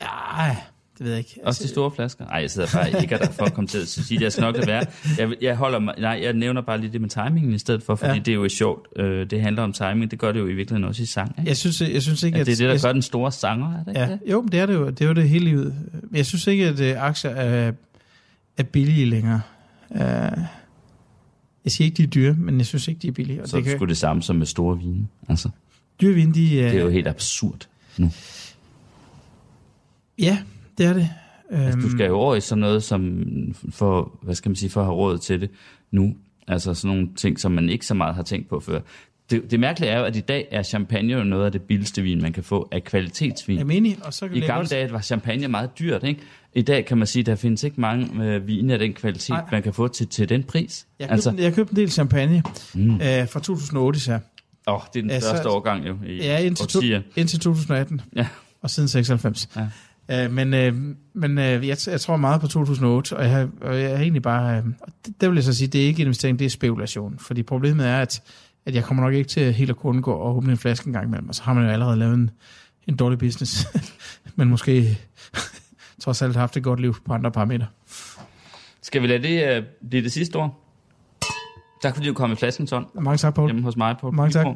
Ja, det ved jeg ikke. Også de store flasker? Nej, jeg sidder bare ikke der for at komme til at sige det. Jeg skal nok lade være. Jeg, jeg, holder mig, nej, jeg nævner bare lige det med timingen i stedet for, fordi Ja. det er jo sjovt. Øh, det handler om timing. Det gør det jo i virkeligheden også i sang. Ikke? Jeg synes, jeg synes ikke, at... det er det, der jeg, gør den store sanger, er det ikke Ja, det? jo, men det er det jo. Det er jo det hele livet. Jeg synes ikke, at øh, aktier er, er billige længere. Uh, jeg siger ikke, de er dyre, men jeg synes ikke, de er billige. Og Så det er det sgu det samme som med store vine. Altså, Dyrevin, de er... det er jo helt absurd. Ja, det er det. Altså, du Øhm, skal jo over i sådan noget som, for, hvad skal man sige, for at have råd til det nu. Altså sådan nogle ting, som man ikke så meget har tænkt på før. Det, det mærkelige er jo, at i dag er champagne jo noget af det billigste vin, man kan få af kvalitetsvin. Jeg er enig, og så kan I gamle dage var champagne meget dyrt, ikke? I dag kan man sige, at der findes ikke mange øh, vine af den kvalitet. Nej. man kan få til, til den pris. Jeg købte, altså, altså, jeg købte en del champagne mm. øh, fra 2008 så. oh, det er den Ja, så- største årgang jo i Ja, indtil, to, indtil 2018. Ja. Og siden 96. Ja. Øh, men øh, men øh, jeg, jeg tror meget på 2008, og jeg, og jeg er egentlig bare... Øh, og det, det vil jeg så sige, det er ikke investering, det er spekulation. Fordi problemet er, at, at jeg kommer nok ikke til helt at kunne undgå at åbne en flaske en gang imellem, og så har man jo allerede lavet en, en dårlig business. men måske trods alt haft et godt liv på andre parametre. Skal vi lade det uh, blive det sidste ord? Tak fordi du kom i Flaskenson Mange tak, Poul. hjemme hos mig på Mange tak.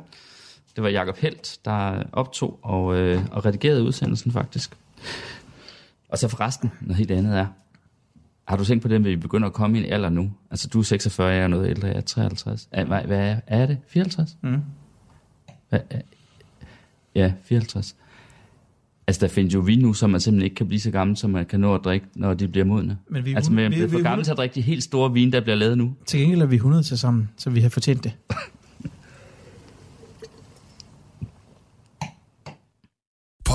Det var Jakob Helt, der optog og, øh, og redigerede udsendelsen faktisk. Og så forresten, noget helt andet er, har du tænkt på det, at vi begynder at komme i en alder nu? Altså, du er 46, jeg er noget ældre, jeg er 53. Er, hvad, hvad er, er det? 54? Mm. Hvad, er, ja, 54. Altså, der findes jo vin nu, som man simpelthen ikke kan blive så gammel, som man kan nå at drikke, når de bliver modne. Men vi, altså, man vi, bliver vi, for gammel til at drikke de helt store vine, der bliver lavet nu. Til gengæld er vi 100 til sammen, så vi har fortjent det.